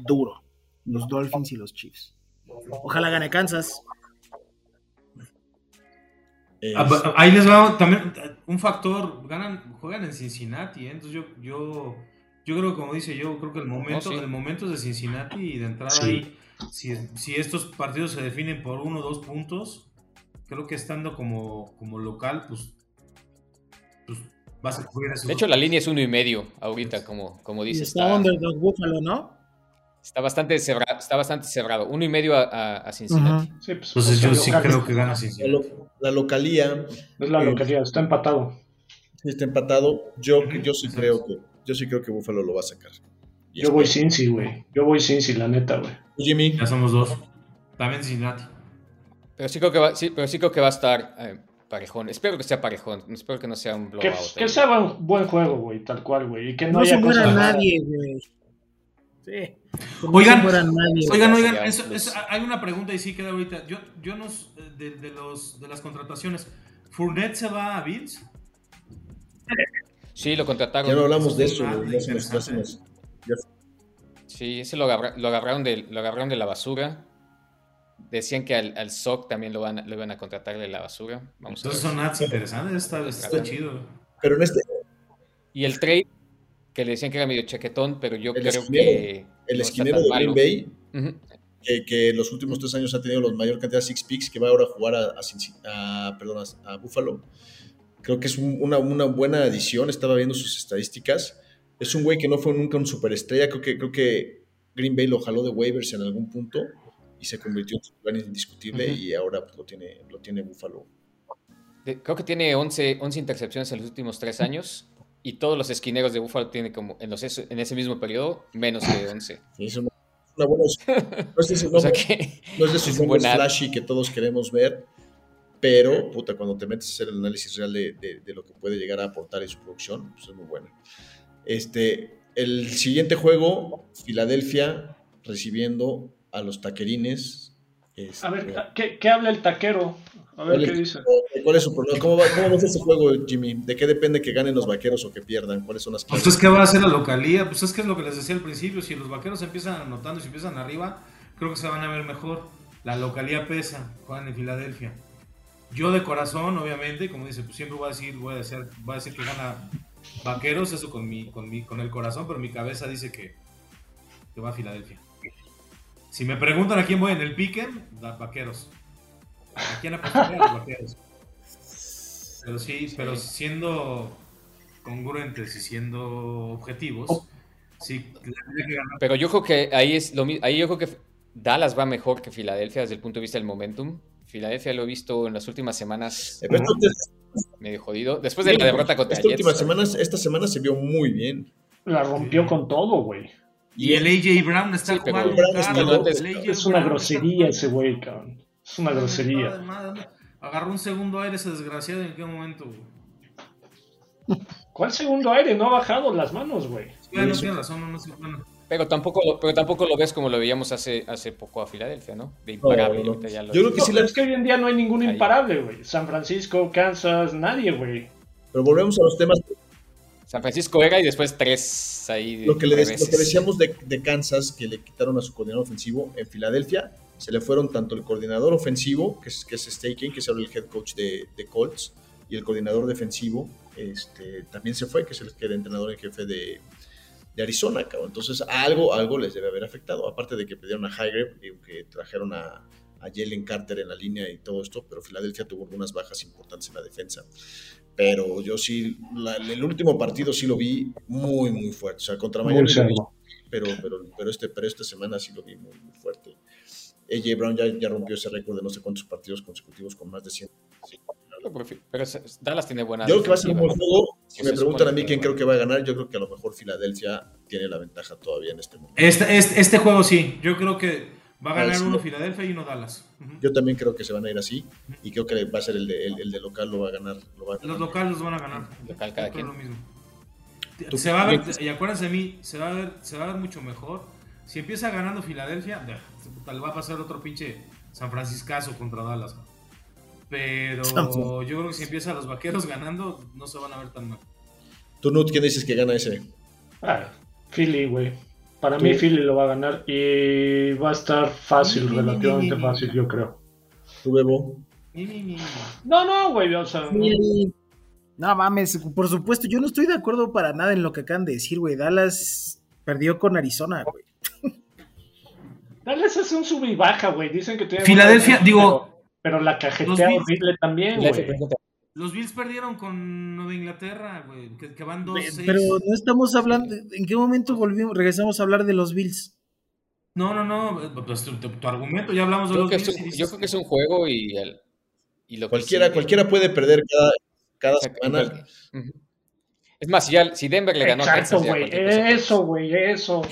duro. Los Dolphins y los Chiefs. Ojalá gane Kansas.
Ah, Ahí les va también un factor, ganan, juegan en Cincinnati, ¿eh? entonces yo, yo, yo creo que como dice yo, creo que el momento,
sí.
el momento es de Cincinnati y de entrada
Sí.
ahí, si, si estos partidos se definen por uno o dos puntos, creo que estando como, como local, pues, pues vas a cubrir esos
De hecho, la línea es uno y medio ahorita, como, como dices.
está
Está,
Underdog Buffalo, ¿no?
Está bastante cerrado. Está bastante cerrado. Uno y medio a, a- a Cincinnati.
Sí, pues,
Entonces yo
porque
sí creo que gana
la,
Cincinnati.
lo- la localía
Es la localidad, está empatado.
está empatado. Yo, yo sí creo que yo sí creo que Buffalo lo va a sacar. Y
Yo voy. Cincy, güey. Yo voy Cincy, la neta, güey.
Jimmy,
Ya somos dos. También Cincinnati.
Pero sí creo que va, sí, pero sí creo que va a estar eh, parejón. Espero que sea parejón. Espero que no sea un
Que,
blowout.
que sea buen, buen juego, güey, tal cual, güey. Y que no,
No, se
haya
muera
cosas raras.
nadie, güey. Sí. Que no
Oigan. Oigan, oigan, eso- eso- hay una pregunta y sí queda ahorita. Yo, yo no, s- de, de los, de las contrataciones, ¿Fournette se va a Bills?
Sí, lo contrataron.
ya no hablamos de
es
eso, unos- ya
Sí, ese lo, agarra- lo agarraron de, lo agarraron de la basura. Decían que al, al SOC también lo, van, a- lo iban a contratar de la basura. Vamos a
Entonces
ver.
son ads interesantes, está, está chido.
Pero en este,
Y el trade, que le decían que era medio chaquetón, pero yo
El
creo
esquinero,
que.
el
no
esquinero de. Green Bay, que, que en los últimos tres años ha tenido la mayor cantidad de six picks, que va ahora a jugar a, a, Cincy- a- perdón, a, a Buffalo. Creo que es un- una, una buena adición, estaba viendo sus estadísticas. Es un güey que no fue nunca un superestrella, creo que, creo que Green Bay lo jaló de waivers en algún punto y se convirtió en titular indiscutible
Ujú.
y ahora pues, lo, tiene, lo tiene Buffalo.
Creo que tiene 11, 11 intercepciones en los últimos tres años. Y todos los esquineros de Buffalo tienen como en, los, en ese mismo periodo menos de 11.
Sí, es una, buena... No es de esos
O sea
nombres-
que.
no es de esos
es un
nombres
buen ad.
flashy que todos queremos ver, pero puta, cuando te metes a hacer el análisis real de, de- de lo que puede llegar a aportar en su producción, pues es muy bueno. Este, el siguiente juego, Filadelfia recibiendo a los taquerines. Este,
A ver, ¿qué, qué habla el taquero? A ver
¿cuál
qué dice.
¿Cuál es su problema? ¿Cómo va, cómo va ese juego, Jimmy? ¿De qué depende que ganen los vaqueros o que pierdan? ¿Cuáles son las
Pues
claves?
es que va a ser la localía, pues es que es lo que les decía al principio, si los vaqueros empiezan anotando y si empiezan arriba, creo que se van a ver mejor. La localía pesa, juegan en Filadelfia. Yo de corazón, obviamente, como dice, pues siempre voy a decir, voy a decir, voy a decir que gana vaqueros, eso con mi, con mi, con el corazón, pero mi cabeza dice que, que va a Filadelfia. Si me preguntan a quién voy en el piquen, vaqueros. ¿A quién apostaría? A los vaqueros. Pero sí, pero siendo congruentes y siendo objetivos, sí, que ganar.
Pero yo creo que ahí es lo mi- Ahí yo creo que Dallas va mejor que Filadelfia desde el punto de vista del momentum. Filadelfia lo he visto en las últimas semanas
Eh,
medio jodido. Después de la derrota contra
esta
Jets.
última semana, esta semana se vio muy bien.
La rompió con todo, güey.
Y el AJ Brown está
Sí,
jugando.
Brown
el AJ
Es una
Brown
grosería
está
ese güey, cabrón. Es una grosería.
Madre, Agarró un segundo aire ese desgraciado en qué momento. güey?
¿Cuál segundo aire? No ha bajado las manos, güey.
Ya no tiene razón, no, no sé. Bueno,
Pero tampoco, lo, pero tampoco lo ves como lo veíamos hace, hace poco a Filadelfia, ¿no? De imparable.
No, no, no.
ahorita ya lo-
Yo creo que
No,
sí la-
es que hoy en día no hay ningún imparable, güey. San Francisco, Kansas, nadie, güey.
Pero volvemos a los temas
San Francisco era y después tres ahí.
lo que, le lo que decíamos de, de Kansas, que le quitaron a su coordinador ofensivo en Filadelfia, se le fueron tanto el coordinador ofensivo, que es, que es Staken, que es ahora el head coach de, de Colts, y el coordinador defensivo este, también se fue, que es el, que era entrenador en jefe de, de Arizona. cabrón. Entonces, algo, algo les debe haber afectado, aparte de que pidieron a Highgrave, que trajeron a, a Jalen Carter en la línea y todo esto, pero Filadelfia tuvo algunas bajas importantes en la defensa. Pero yo sí, la- el último partido sí lo vi muy, muy fuerte. O sea, contra Miami pero, pero, pero, este, pero esta semana sí lo vi muy, muy fuerte. AJ Brown ya, ya rompió ese récord de no sé cuántos partidos consecutivos con más de 100.
Pero, pero Dallas tiene buena.
Yo creo que va a ser un buen juego. Si me preguntan a mí quién creo que va a ganar, yo creo que a lo mejor Filadelfia tiene la ventaja todavía en este momento.
Este, este, este juego sí, yo creo que Va a ganar uno Filadelfia y uno Dallas.
Yo también creo que se van a ir así. Y creo que va a ser el de, el, de local, lo va a ganar.
Los locales los van a ganar.
Local cada quien. Lo mismo.
Se va a ver, y acuérdense de mí, se va, a ver, se va a ver mucho mejor. Si empieza ganando Filadelfia, le va a pasar otro pinche San Franciscazo contra Dallas. Pero yo creo que si empieza los vaqueros ganando, no se van a ver tan mal.
¿Tú, Nut, quién dices que gana ese?
Ah, Philly, güey. Para mí Philly lo va a ganar y va a estar fácil, relativamente fácil, yo creo.
¿Tú, Bebo?
No, no, güey, o sea...
No mames, por supuesto, yo no estoy de acuerdo para nada en lo que acaban de decir, güey. Dallas perdió con Arizona, güey.
Dallas es un sub y baja, güey. Dicen que tiene...
Filadelfia, digo...
Pero, la cajetea horrible también, güey.
Los Bills perdieron con Nueva Inglaterra, güey, que, van dos.
Pero no estamos hablando. ¿En qué momento volvimos, regresamos a hablar de los Bills?
No, no, no. Pues, tu, argumento, ya hablamos de los Bills.
yo creo que es un juego y, y lo
cualquiera, cualquiera puede perder cada, cada semana.
Es más, si, ya, si Denver le ganó
Exacto, a güey. Eso, güey, eso.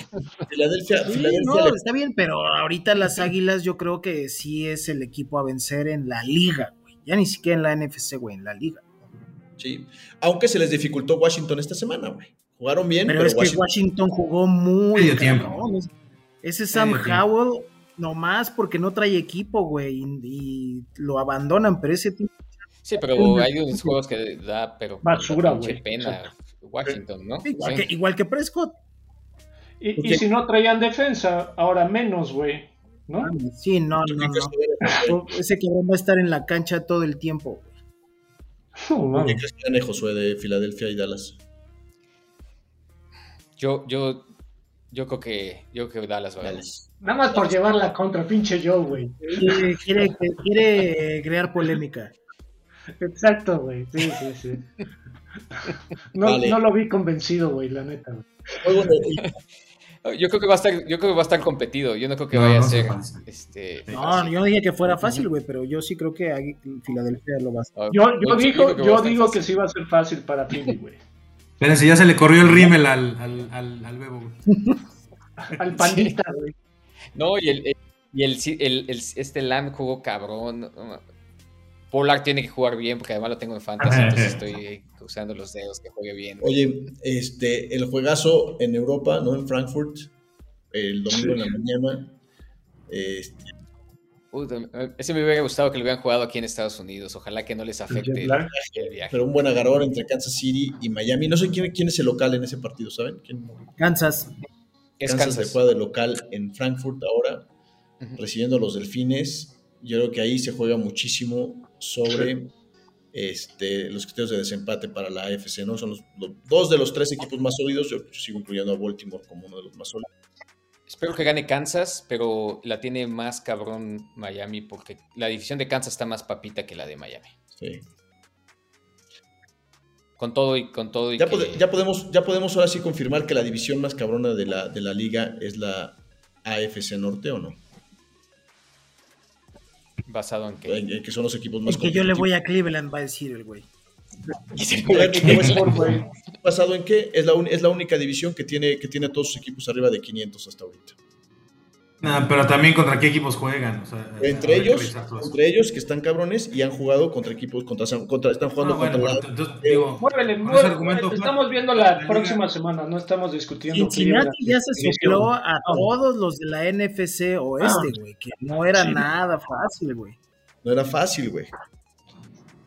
Filadelfia,
no, está bien, pero ahorita las Águilas yo creo que sí es el equipo a vencer en la liga. Ya ni siquiera en la NFC, güey, en la liga.
Sí. Aunque se les dificultó Washington esta semana, güey. Jugaron bien,
pero, es que Washington jugó muy tiempo. Ese Sam Howell, nomás porque no trae equipo, güey, y, lo abandonan, pero ese tipo.
Sí, pero hay unos juegos que da, pero.
Basura, güey.
pena. Washington, ¿no?
Igual, que, igual que Prescott.
Y, y, si no traían defensa, ahora menos, güey. ¿No?
Sí, no, no, no. Ese cabrón va a estar en la cancha todo el tiempo.
¿Qué crees que gane Josué de Filadelfia y Dallas?
Yo, yo, yo creo que, yo creo que Dallas va a ganar.
Nada más por llevarla contra pinche Joe, güey.
Quiere, quiere, crear polémica.
Exacto, güey. Sí, sí, sí. No, no lo vi convencido, güey, la neta. Güey.
Yo creo que va a estar, yo creo que va a estar competido. Yo no creo que vaya a ser. Este,
no, yo no dije que fuera fácil, güey, pero yo sí creo que Filadelfia lo va a hacer.
Yo, yo, digo, yo digo que sí va a ser fácil para Philly, güey.
Espérense, ya se le corrió el rímel al, al, al, al bebo, güey.
al pandita, güey.
No, y el, y el, el, el, este Lamb jugó cabrón. Polar tiene que jugar bien porque además lo tengo en fantasy, entonces estoy usando los dedos que juegue bien.
Oye, este, el juegazo en Europa, ¿no? En Frankfurt, el domingo en la mañana. Este...
ese me hubiera gustado que lo hubieran jugado aquí en Estados Unidos. Ojalá que no les afecte el,
viaje. Pero un buen agarrón entre Kansas City y Miami. No sé quién, quién es el local en ese partido, ¿saben?
Kansas.
Kansas, Kansas se juega de local en Frankfurt ahora, recibiendo a los delfines. Yo creo que ahí se juega muchísimo sobre este, los criterios de desempate para la AFC, ¿no? Son los, dos de los tres equipos más sólidos, yo, sigo incluyendo a Baltimore como uno de los más sólidos.
Espero que gane Kansas, pero la tiene más cabrón Miami porque la división de Kansas está más papita que la de Miami. Sí. Con todo y con todo y
ya, ya, podemos ya podemos ahora sí confirmar que la división más cabrona de la, de la liga es la AFC Norte o no?
¿Basado en qué?
que son los equipos más
Es que yo le voy a Cleveland, va a decir el güey.
¿Basado en qué? Es la, es la única división que tiene, que tiene a todos sus equipos arriba de 500 hasta ahorita
pero también contra qué equipos juegan.
entre ellos, entre ellos que están cabrones y han jugado contra equipos, contra, contra están jugando ah, contra.
Entonces, estamos viendo la, próxima semana, no estamos discutiendo.
Cincinnati ya se sopló a todos los de la NFC Oeste, ah. güey, que no era nada fácil, güey.
No era fácil, güey.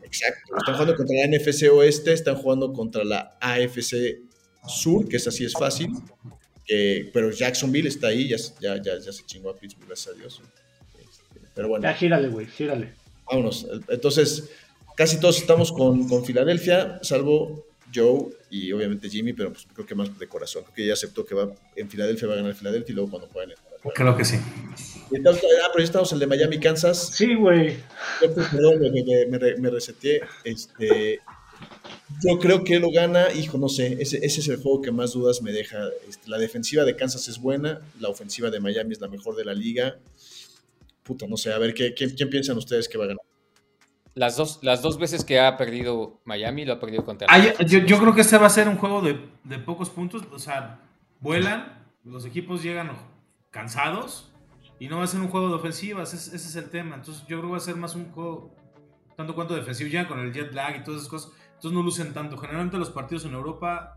Exacto. Están jugando contra la NFC Oeste, están jugando contra la AFC Sur, que esa sí es fácil pero Jacksonville está ahí, ya, ya, ya, se chingó a Pittsburgh, gracias a Dios. Este, pero bueno.
Ya gírale, güey, gírale.
Vámonos. Entonces, casi todos estamos con, con Filadelfia, salvo Joe y obviamente Jimmy, pero pues creo que más de corazón. Creo que ya aceptó que va en Filadelfia va a ganar Filadelfia y luego cuando jueguen
en Creo que sí.
ah, pero ya estamos el de Miami, Kansas.
Sí, güey.
Perdón, me, me, me, reseteé. Este, yo creo que lo gana, hijo, no sé, ese, ese es el juego que más dudas me deja. Este, la defensiva de Kansas es buena, la ofensiva de Miami es la mejor de la liga. Puta, no sé, a ver, ¿qué, quién, piensan ustedes que va a ganar?
Las dos, las dos veces que ha perdido Miami, lo ha perdido contra
ah, yo, yo, creo que este va a ser un juego de, de pocos puntos, o sea, vuelan, los equipos llegan cansados Y no va a ser un juego de ofensivas, ese, es el tema. Entonces yo creo que va a ser más un juego tanto cuanto defensivo, ya con el jet lag y todas esas cosas. Entonces no lucen tanto. Generalmente los partidos en Europa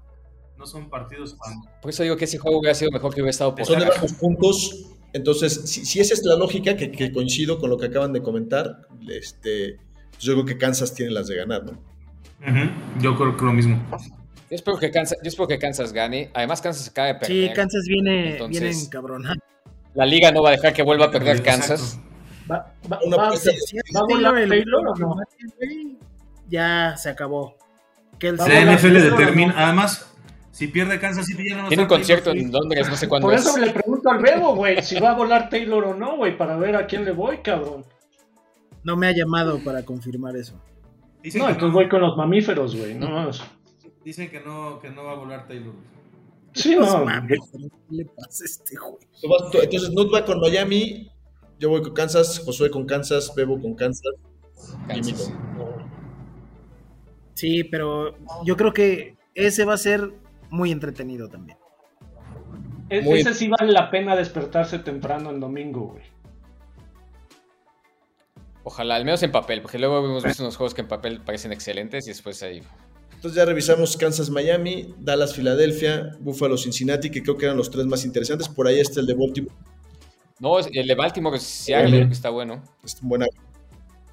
no son partidos tan...
Por eso digo que ese juego hubiera sido mejor que hubiera estado por
Son de bajos puntos. Entonces, si, esa es la lógica, que, coincido con lo que acaban de comentar, este, pues yo creo que Kansas tiene las de ganar, ¿no?
Yo creo que lo mismo.
Yo espero que Kansas, yo espero que Kansas gane. Además, Kansas acaba de perder.
Sí, Kansas viene, viene cabrón.
La liga no va a dejar que vuelva a perder Kansas.
Va, va, va, a volar Taylor o no?
Ya se acabó.
la NFL determina, además, si pierde Kansas City ya no
Tiene un concierto en Londres, no sé cuándo
Por eso le pregunto al Bebo, güey, si va a volar Taylor o no, güey, para ver a quién le voy, cabrón.
No me ha llamado para confirmar eso.
no, entonces voy con los mamíferos, güey, no
Dicen que no, que no va a volar Taylor.
Sí, no.
¿Qué le pasa a este güey?
Entonces, no va con Miami, yo voy con Kansas, Josué con Kansas, Bebo con Kansas. Kansas.
Sí, pero yo creo que ese va a ser muy entretenido también.
E-, ese sí vale la pena despertarse temprano el domingo, güey.
Ojalá, al menos en papel, porque luego hemos visto unos juegos que en papel parecen excelentes y después ahí.
Entonces ya revisamos Kansas, Miami, Dallas, Filadelfia, Buffalo, Cincinnati, que creo que eran los tres más interesantes. Por ahí está el de Baltimore.
No, el de Baltimore, Seattle, que está bueno.
Es buena.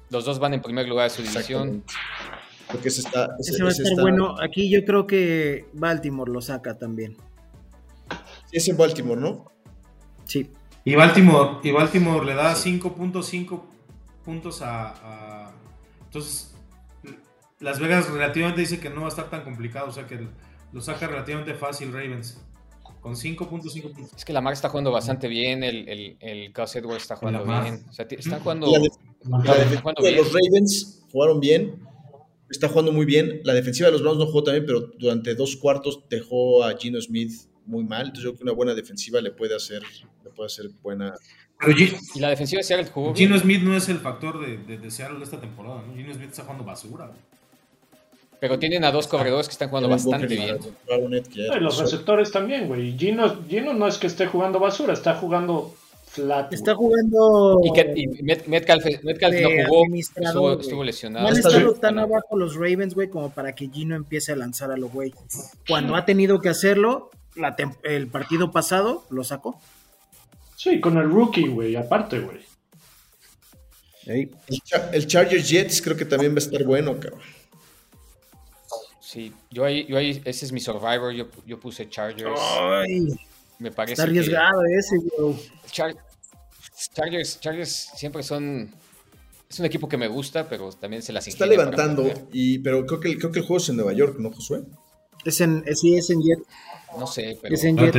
Los dos van en primer lugar de su división.
Porque ese está.
Ese, va a estar bueno. Aquí yo creo que Baltimore lo saca también.
Sí, es en Baltimore, ¿no?
Sí.
Y Baltimore, y Baltimore le da 5.5 puntos a, Entonces, Las Vegas relativamente dice que no va a estar tan complicado, o sea que lo saca relativamente fácil Ravens. Con 5.5 puntos.
Es que la Lamar está jugando bastante bien, el, el, el Edwards está jugando bien. O sea, están jugando,
Los Ravens jugaron bien, está jugando muy bien. La defensiva de los Browns no jugó también, pero durante dos cuartos dejó a Gino Smith muy mal. Entonces yo creo que una buena defensiva le puede hacer, le puede hacer buena.
y la defensiva de Seattle jugó
Gino Smith no es el factor de, de, Seattle esta temporada, ¿no? Gino Smith está jugando basura.
Pero tienen a dos corredores que están jugando bastante bien.
los receptores también, güey. Gino, Gino no es que esté jugando basura, está jugando flat.
Está jugando.
Y, que, y Metcalf, Metcalf no jugó, estuvo, estuvo, lesionado.
No han estado tan abajo los Ravens, güey, como para que Gino empiece a lanzar a los güey. Cuando ha tenido que hacerlo, la el partido pasado lo sacó.
Sí, con el rookie, güey, aparte, güey.
El, el Chargers Jets creo que también va a estar bueno, cabrón.
Sí, yo ahí, yo ahí, ese es mi survivor, yo, yo puse Chargers.
Ay,
me parece
está arriesgado ese, güey.
Chargers, Chargers siempre son es un equipo que me gusta, pero también se las
Está levantando, y, pero creo que, creo que el juego es en Nueva York, ¿no, Josué?
Es en, sí, es en Jet.
No sé, pero.
Es en Jet.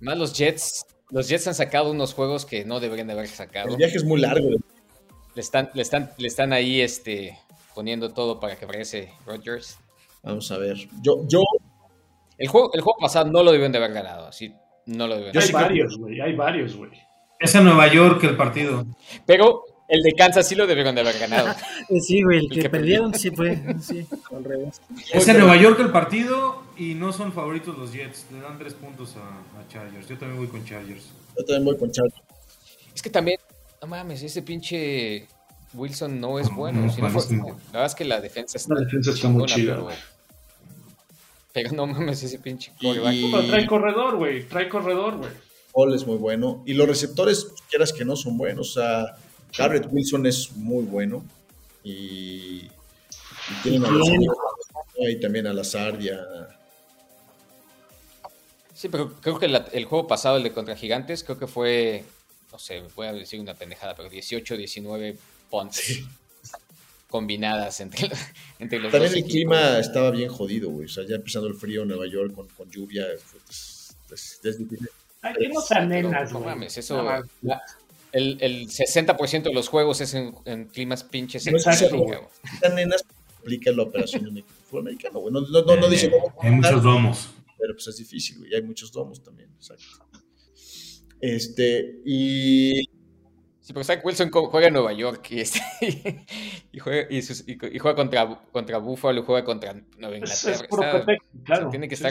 Más los Jets. Los Jets han sacado unos juegos que no deberían de haber sacado.
El viaje es muy largo.
Le están, le están, le están ahí este, poniendo todo para que regrese Rodgers.
Vamos a ver. Yo, yo.
El juego, el juego pasado no lo deben de haber ganado. Así no lo deben
Hay varios, güey. Hay varios, güey.
Es en Nueva York el partido.
Pero el de Kansas sí lo debieron de haber ganado.
sí, güey. El, que, perdieron sí fue. Sí, al revés.
Es en Nueva York el partido y no son favoritos los Jets. Le dan tres puntos a, a Chargers. Yo también voy con Chargers.
Yo también voy con Chargers.
Es que también, no mames, ese pinche Wilson no es bueno. la verdad es que la defensa
está, la defensa está muy chida.
Pero, no mames, ese pinche
y... trae corredor, güey. Trae corredor, güey.
Paul es muy bueno. Y los receptores, quieras que no, son buenos. O sea, Garrett Wilson es muy bueno. Y, y tienen a y también a la Sardia.
Sí, pero creo que el juego pasado, el de contra Gigantes, creo que fue, no sé, voy a decir una pendejada, pero 18, 19 punts combinadas entre, entre los
También el clima estaba bien jodido, güey. O sea, ya empezando el frío en Nueva York con, con lluvia, es, es, es
difícil. Aquí no se nenas, güey. No mames,
eso. el, el 60% de los juegos es en, en climas pinches. No,
nenas complica la operación en el equipo americano, güey. No, no, no, dice.
Hay muchos domos.
Pero pues es difícil, güey. Hay muchos domos también, exacto. Este, y
Sí, porque Zach Wilson juega en Nueva York y, este, y, juega, y, y, juega, contra, contra Buffalo, juega contra Nueva Inglaterra.
claro.
tiene que estar,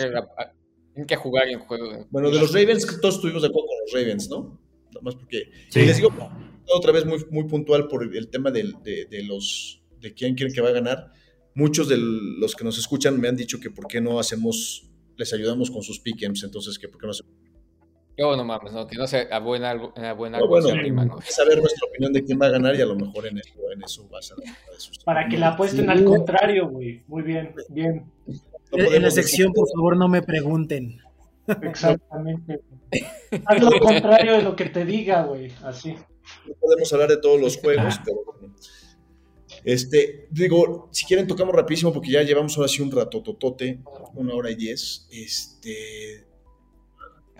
tiene que jugar en juego.
Bueno, de los Ravens, todos estuvimos de acuerdo con los Ravens, ¿no? Nada más porque.
Sí.
Y les digo otra vez muy, muy puntual por el tema de, de los de quién quieren que va a ganar. Muchos de los que nos escuchan me han dicho que por qué no hacemos, les ayudamos con sus pick'ems, entonces que por qué no hacemos.
Yo no mames, no, que no sea a buena, a buena
No, bueno,
güey.
saber nuestra opinión de quién va a ganar y a lo mejor en eso, en eso vas a de sus-
Para que la apuesten
Sí.
al contrario, güey. Muy bien, bien.
No
en la sección,
decir-
por favor, no me pregunten.
Exactamente. Haz lo contrario de lo que te diga, güey. Así.
no podemos hablar de todos los juegos, pero bueno. Este, digo, si quieren tocamos rapidísimo porque ya llevamos ahora sí un rato totote, una hora y diez. Este,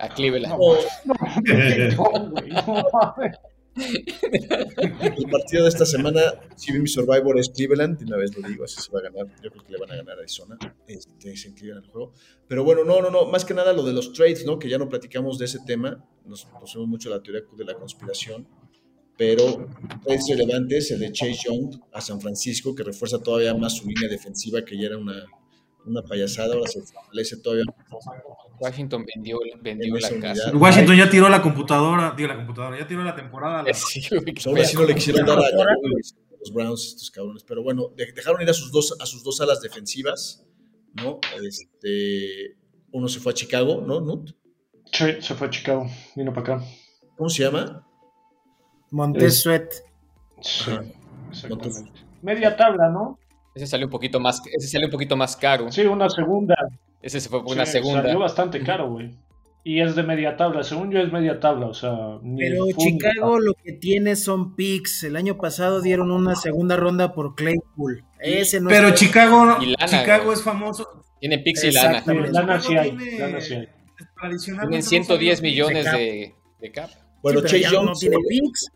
A Cleveland.
El partido de esta semana, si mi Survivor es Cleveland, de una vez lo digo, así se va a ganar. Yo creo que le van a ganar a Arizona. Este, es en Cleveland el juego. Pero bueno, no, no, no, más que nada lo de los trades, ¿no? Que ya no platicamos de ese tema, nos conocemos mucho la teoría de la conspiración. Pero trades relevantes, el de Chase Young a San Francisco, que refuerza todavía más su línea defensiva, que ya era una, una payasada, ahora se fortalece todavía.
Washington vendió, vendió la casa.
Washington ya tiró la computadora, digo la computadora, ya tiró la temporada. la-
Sí,
Pues sí no le quisieron dar a los Browns, estos cabrones. Pero bueno, de- dejaron ir a sus dos, a sus dos alas defensivas, ¿no? Este, uno se fue a Chicago, ¿no? ¿Nut?
Sí, se fue a Chicago. Vino para acá.
¿Cómo se llama?
Montes
Es-
Sweat.
Sí. Media tabla, ¿no?
Ese salió un poquito más, ese salió un poquito más caro.
Sí, una segunda.
Ese se fue por una
Sí,
segunda.
Salió bastante caro, güey. Y es de media tabla. Según yo es media tabla, o sea.
Pero Chicago lo que tiene son picks. El año pasado dieron una segunda ronda por Claypool. Ese no
Pero
es-
Chicago,
Y lana,
Chicago
güey.
es famoso.
Tiene pix y lana.
Sí, lana sí hay,
Tiene-
lana sí hay.
tradicionalmente
Tienen
no
110
son los
millones
cap.
de, de cap.
Bueno,
Sí, pero
Chase Young.
no tiene picks.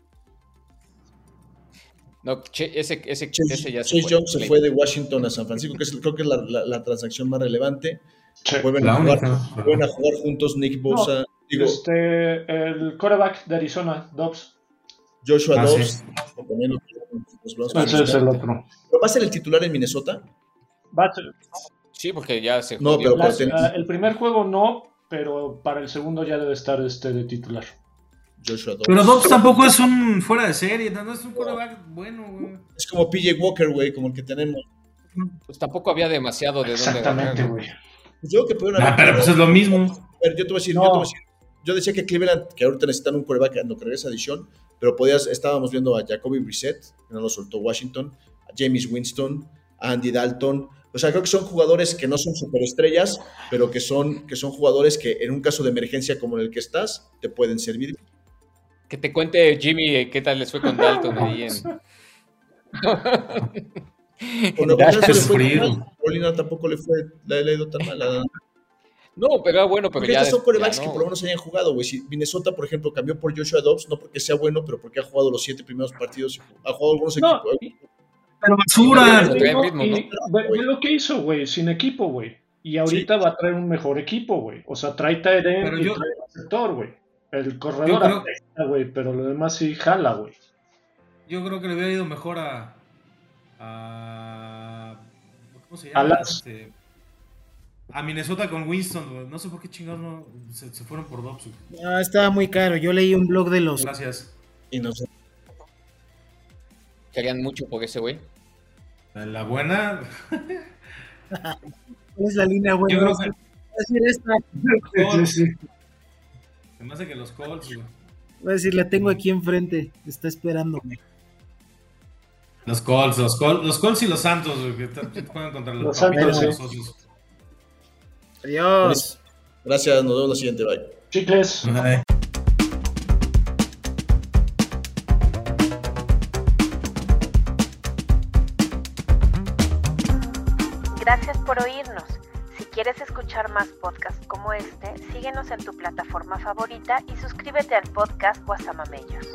No, che- ese, ese,
Chase,
ese ya se fue.
Young se fue de Washington a San Francisco, que es, creo que es la, la- la transacción más relevante. Vuelven, a jugar, vuelven a jugar juntos Nick Bosa, digo,
Este, el quarterback de Arizona, Dobbs.
Joshua
Ah,
Dobbs.
sí.
que también los- los Browns
Ese es el otro.
¿Pero ¿Va a ser el titular en Minnesota?
Va a ser-
Sí, porque ya se
No, pero
las-
ten-
ah, el primer juego no, pero para el segundo ya debe estar este de titular.
Joshua Dobbs.
Pero Dobbs tampoco es un fuera de serie, no es un quarterback bueno, güey.
Es como PJ Walker, güey, como el que tenemos.
Pues tampoco había demasiado de dónde
Exactamente, güey.
Pues yo creo que pudieron
Ah,
haber-
pero pues es lo mismo.
A ver, yo te voy a decir,
No.
yo te voy a decir. Yo decía que Cleveland, que ahorita necesitan un lo que regresa adición, pero podías, estábamos viendo a Jacoby Brissett, que no lo soltó Washington, a James Winston, a Andy Dalton. O sea, creo que son jugadores que no son superestrellas, pero que son, que son jugadores que en un caso de emergencia como en el que estás, te pueden servir.
Que te cuente Jimmy eh, qué tal les fue con Dalton ahí en.
Carolina tampoco le fue, le, le ha ido tan mal. la-
No, pero era bueno, pero
Porque
ya.
estos son corebacks
ya
que
no.
por lo menos hayan jugado, güey. Si Minnesota, por ejemplo, cambió por Joshua Dobbs, no porque sea bueno, pero porque ha jugado los siete primeros partidos, ha jugado algunos
No,
equipos.
Pero basura.
Pero
No, y
¿no?
ve, lo que hizo, güey, sin equipo, güey. Y ahorita va a traer un mejor equipo, güey. O sea, trae Tyrell y
yo-
trae receptor, güey. El corredor
creo-
apesta, güey, pero lo demás sí jala, güey.
Yo creo que le hubiera ido mejor a. a ¿Cómo se llama?
A las-
Este, a Minnesota con Winston, güey. No sé por qué chingados no se, se fueron por Dobbs.
Ah, estaba muy caro. Yo leí un blog de los.
Gracias.
Y no sé.
Querían mucho por ese güey.
La, buena.
¿Cuál es la línea buena?
Yo creo que Se me hace que los Colts, güey.
Voy a decir, la tengo aquí enfrente. Está esperándome.
Los Colts, los Colts, los Colts y los Santos, güey, que juegan contra los,
Los Santos,
y los
sí.
Osos.
Adiós.
Gracias, nos vemos la siguiente, bye.
Chicles.
Síguenos en tu plataforma favorita y suscríbete al podcast Guasamamellos.